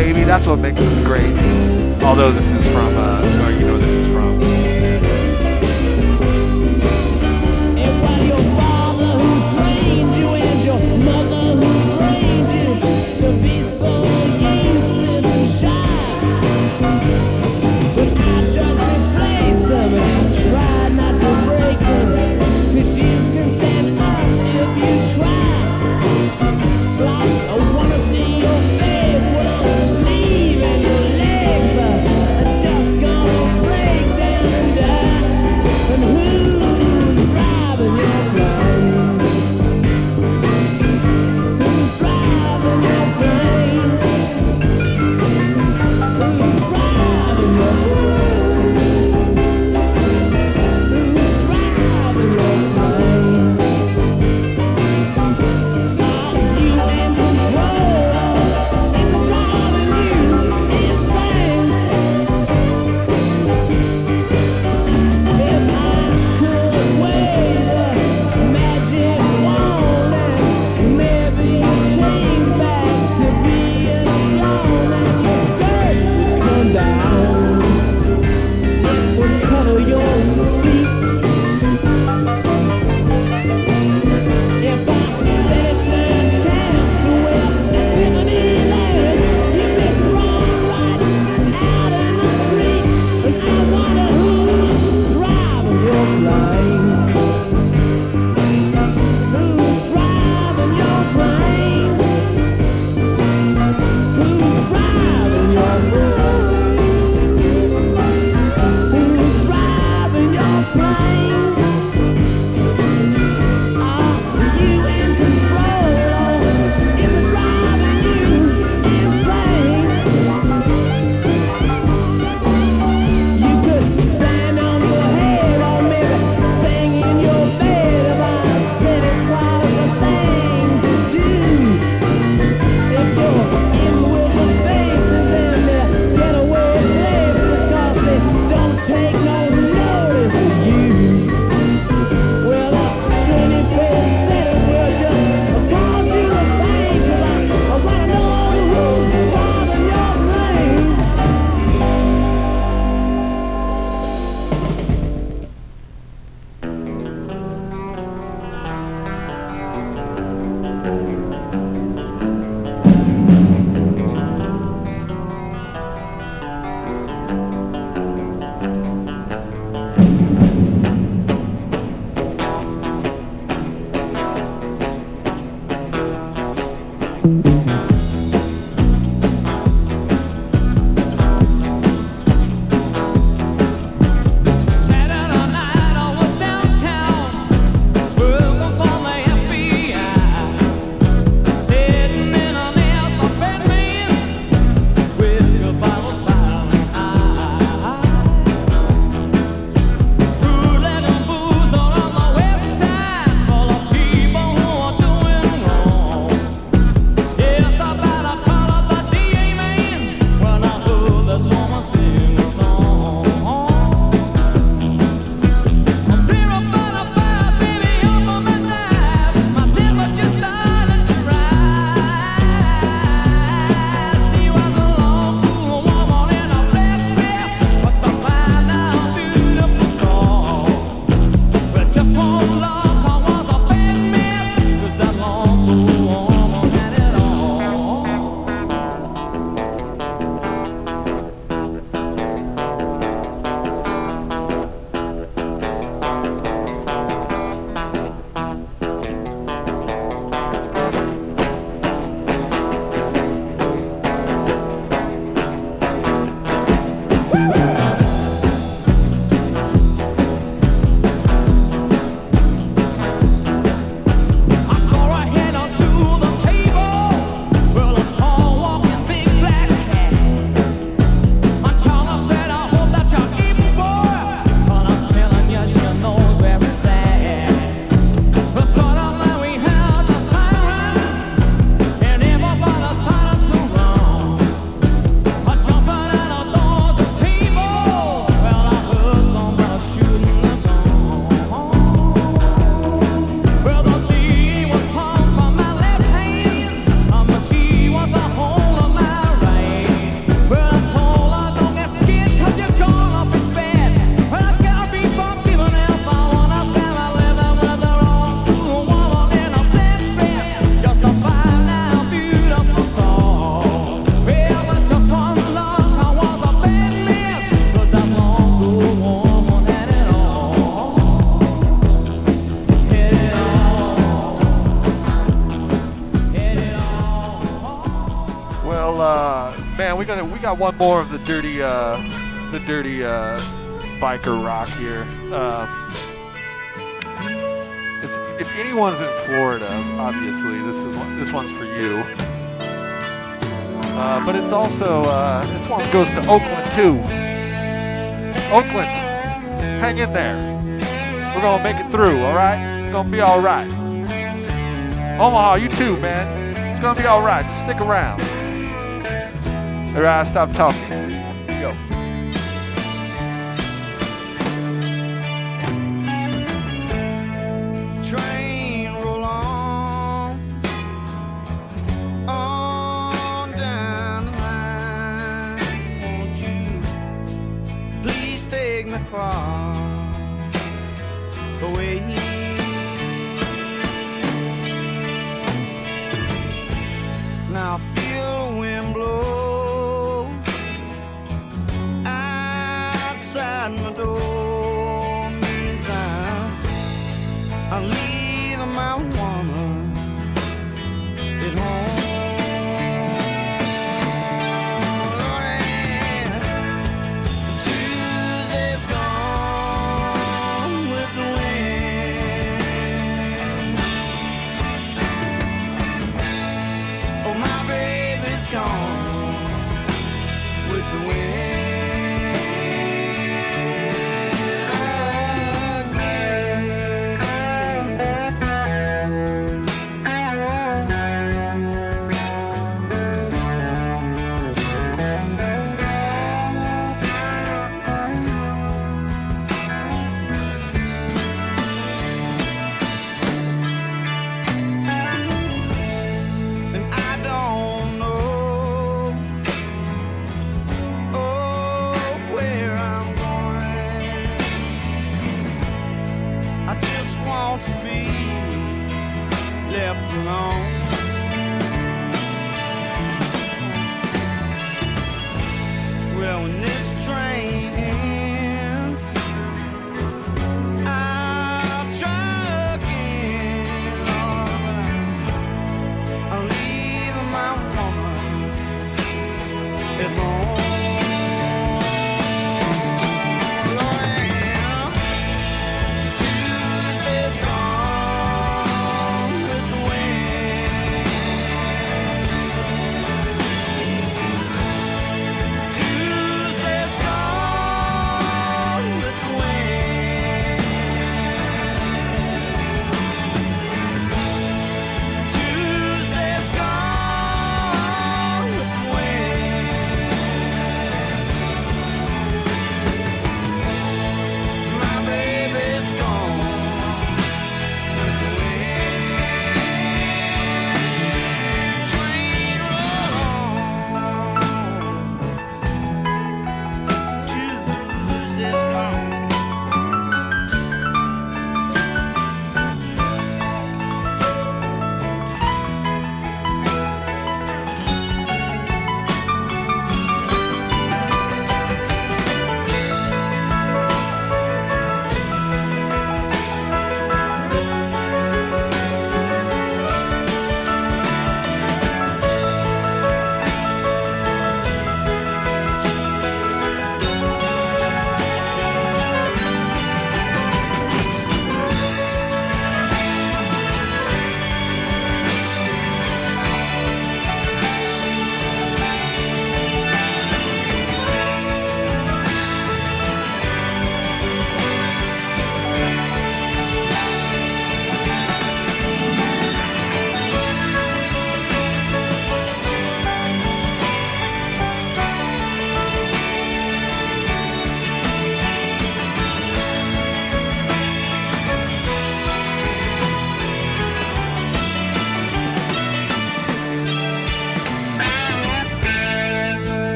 Baby. That's what makes us great. Although this is from, uh, take no we got we got one more of the dirty, uh, the dirty uh, biker rock here. Um, it's, if anyone's in Florida, obviously this is one, this one's for you. Uh, but it's also uh, this one goes to Oakland too. Oakland, hang in there. We're gonna make it through. All right, it's gonna be all right. Omaha, you too, man. It's gonna be all right. Just stick around. Right, stop talking.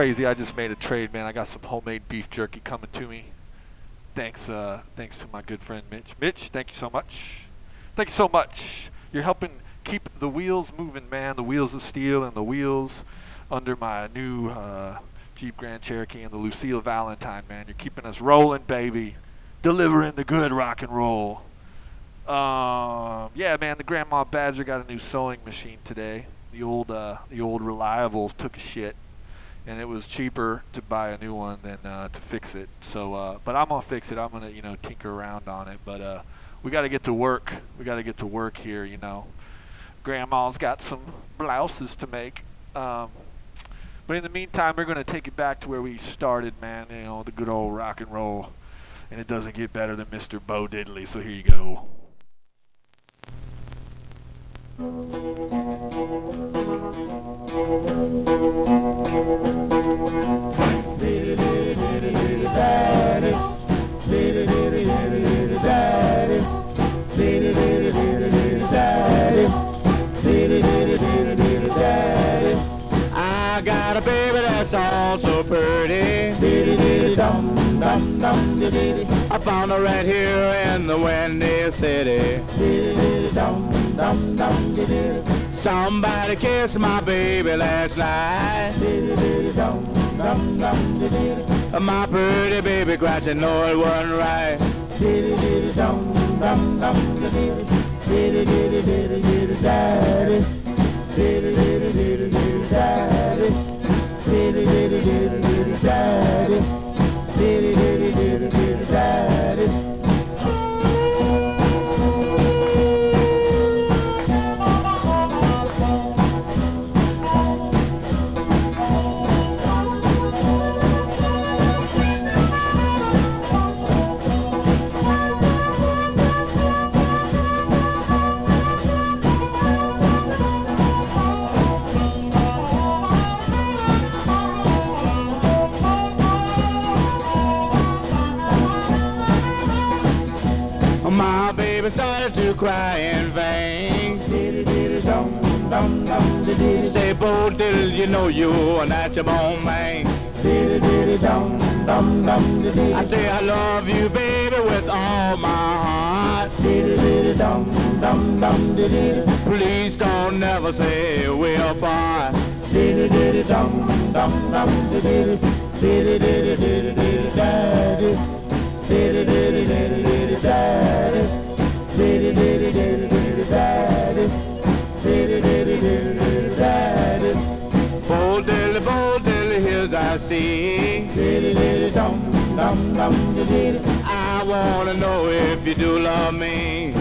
Crazy. I just made a trade, man. I got some homemade beef jerky coming to me. Thanks, uh, thanks to my good friend Mitch. Mitch, thank you so much. Thank you so much. You're helping keep the wheels moving, man. The wheels of steel and the wheels under my new uh, Jeep Grand Cherokee and the Lucille Valentine, man. You're keeping us rolling, baby. Delivering the good rock and roll. Um, yeah, man, the Grandma Badger got a new sewing machine today. The old, uh, the old reliable took a shit, and it was cheaper to buy a new one than uh, to fix it. So, uh, but I'm gonna fix it. I'm gonna, you know, tinker around on it. But uh, we got to get to work. We got to get to work here. You know, Grandma's got some blouses to make. Um, but in the meantime, we're gonna take it back to where we started, man. You know, the good old rock and roll. And it doesn't get better than Mr. Bo Diddley. So here you go. I got a baby that's all so pretty. I found her right here in the windy city. Somebody kissed my baby last night. My pretty baby cried, she know it wasn't right. My baby started to cry in vain. Say, Bo Diddley, you know you're a natural born man. I say I love you, baby, with all my heart. Please don't never say we're apart. Bo diddly, Bo Diddley, here's I sing. I wanna know if you do love me. I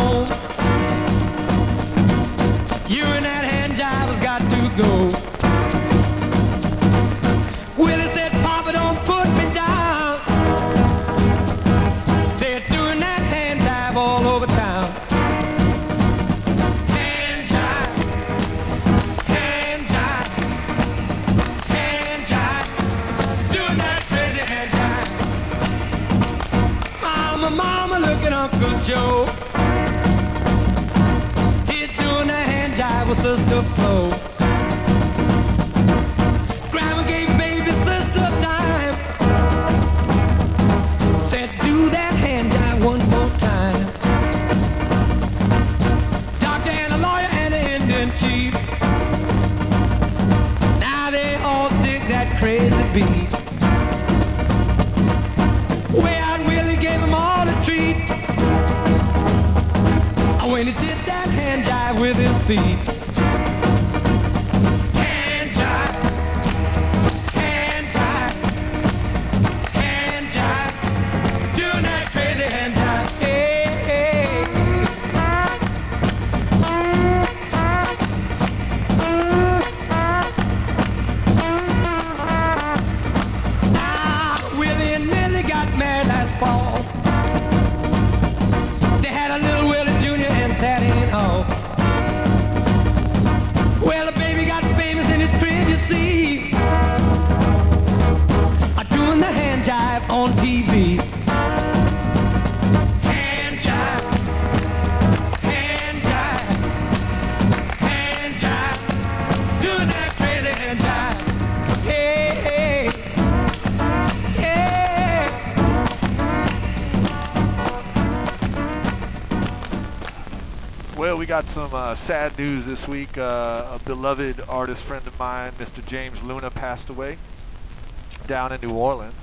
home. Feet. Some uh, sad news this week. Uh, a beloved artist friend of mine, Mr. James Luna, passed away down in New Orleans.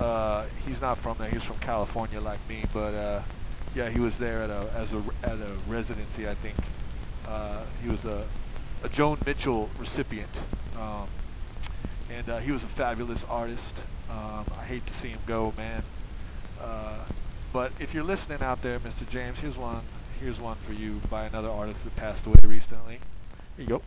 Uh, he's not from there. He's from California, like me. But uh, yeah, he was there at a as a at a residency. I think uh, he was a, a Joan Mitchell recipient, um, and uh, he was a fabulous artist. Um, I hate to see him go, man. But if you're listening out there, Mr. James, here's one. Here's one for you by another artist that passed away recently. Here you go.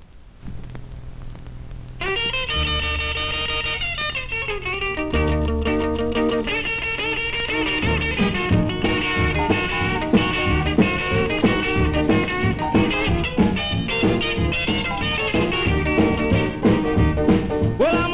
Well, I'm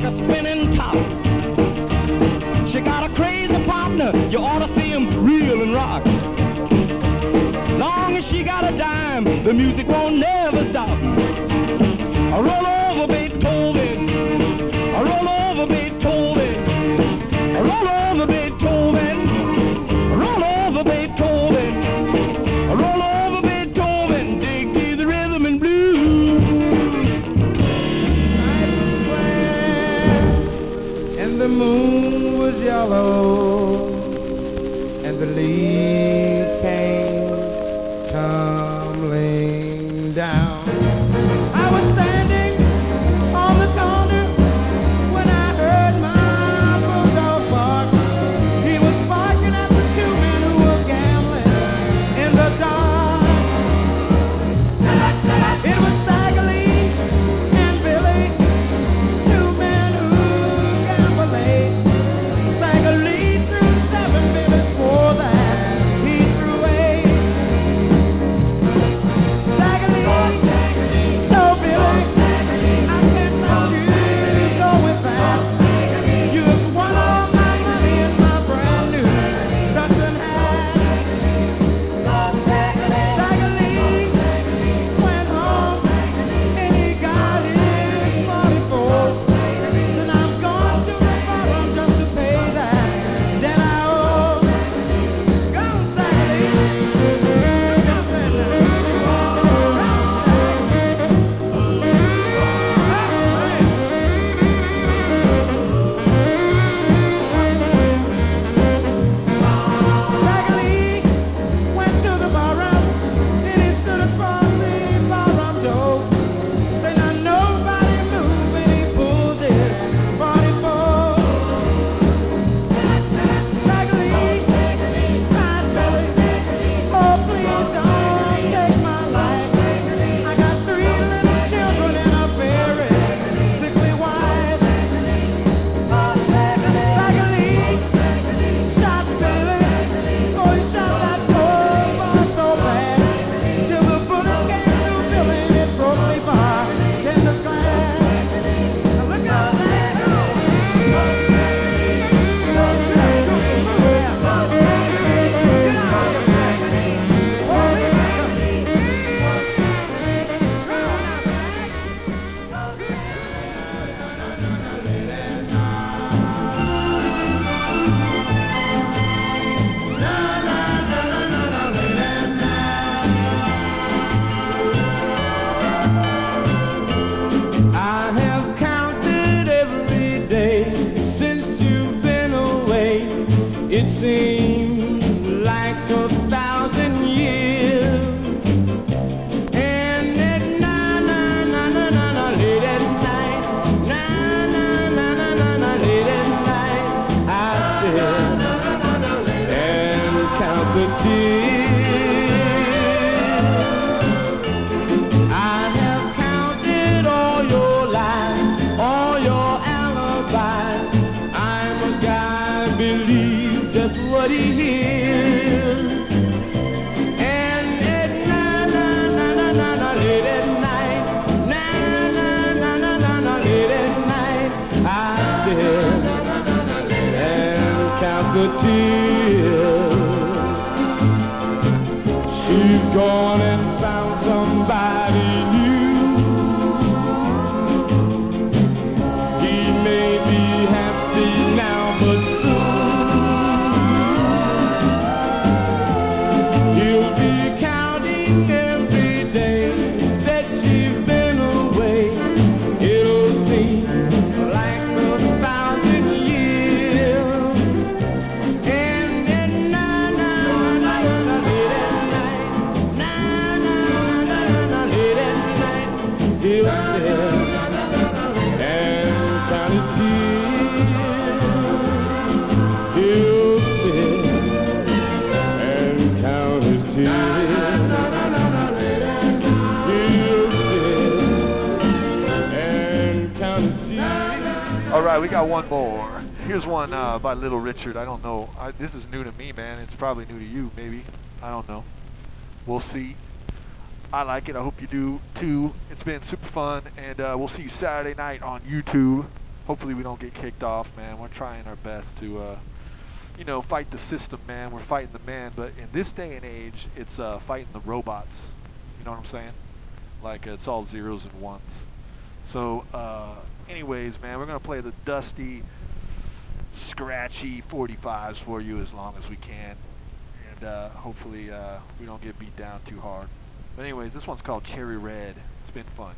like a spinning top. She got a crazy partner, you ought to see him reel and rock. Long as she got a dime, the music won't never stop. A roll over Beethoven, I roll over Beethoven, I roll over Beethoven. Richard. I don't know. I, this is new to me, man. It's probably new to you, maybe. I don't know. We'll see. I like it. I hope you do too. It's been super fun, and uh, we'll see you Saturday night on YouTube. Hopefully, we don't get kicked off, man. We're trying our best to, uh, you know, fight the system, man. We're fighting the man, but in this day and age, it's uh, fighting the robots. You know what I'm saying? Like it's all zeros and ones. So, uh, anyways, man, we're gonna play the dusty, scratchy 45s for you as long as we can, and uh, hopefully uh, we don't get beat down too hard. But anyways, this one's called Cherry Red. It's been fun.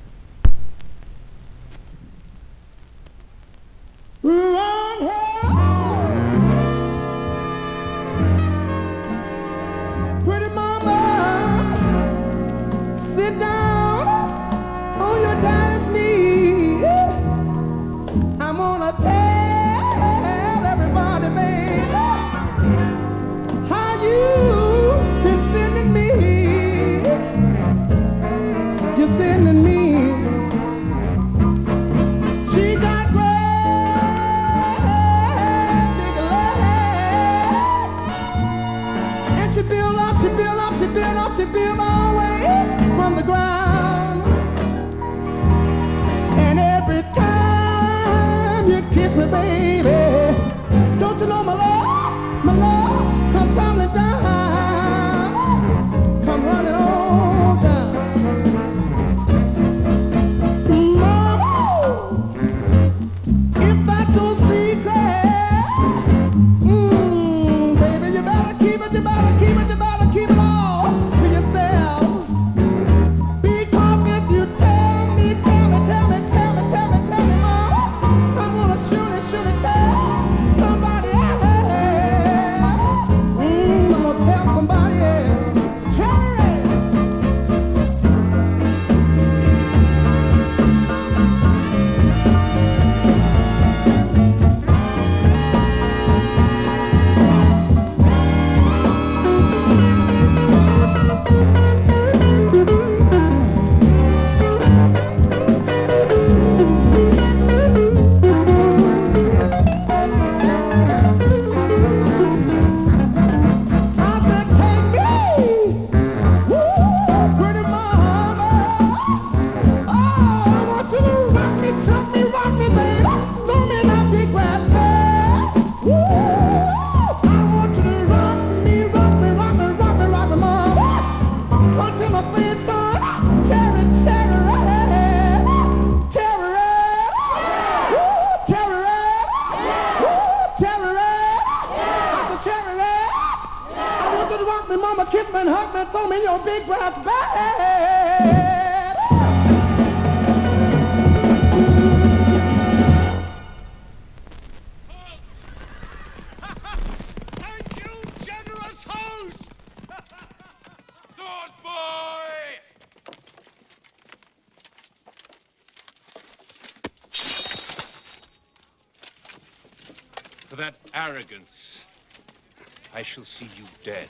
Shall see you dead.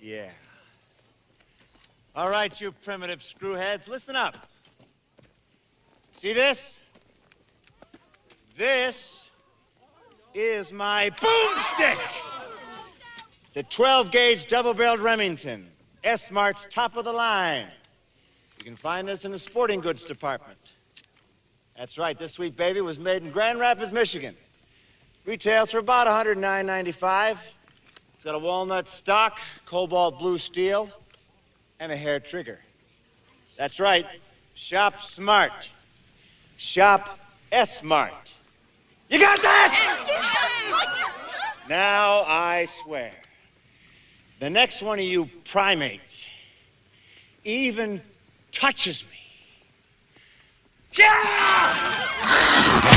Yeah. All right, you primitive screwheads, listen up. See this? This is my boomstick. It's a 12 gauge double barreled Remington, S Mart's top of the line. You can find this in the sporting goods department. That's right, this sweet baby was made in Grand Rapids, Michigan. Retails for about $109.95. It's got a walnut stock, cobalt blue steel, and a hair trigger. That's right, shop smart. Shop S Mart. You got that? Now I swear, the next one of you primates even touches me. Yeah!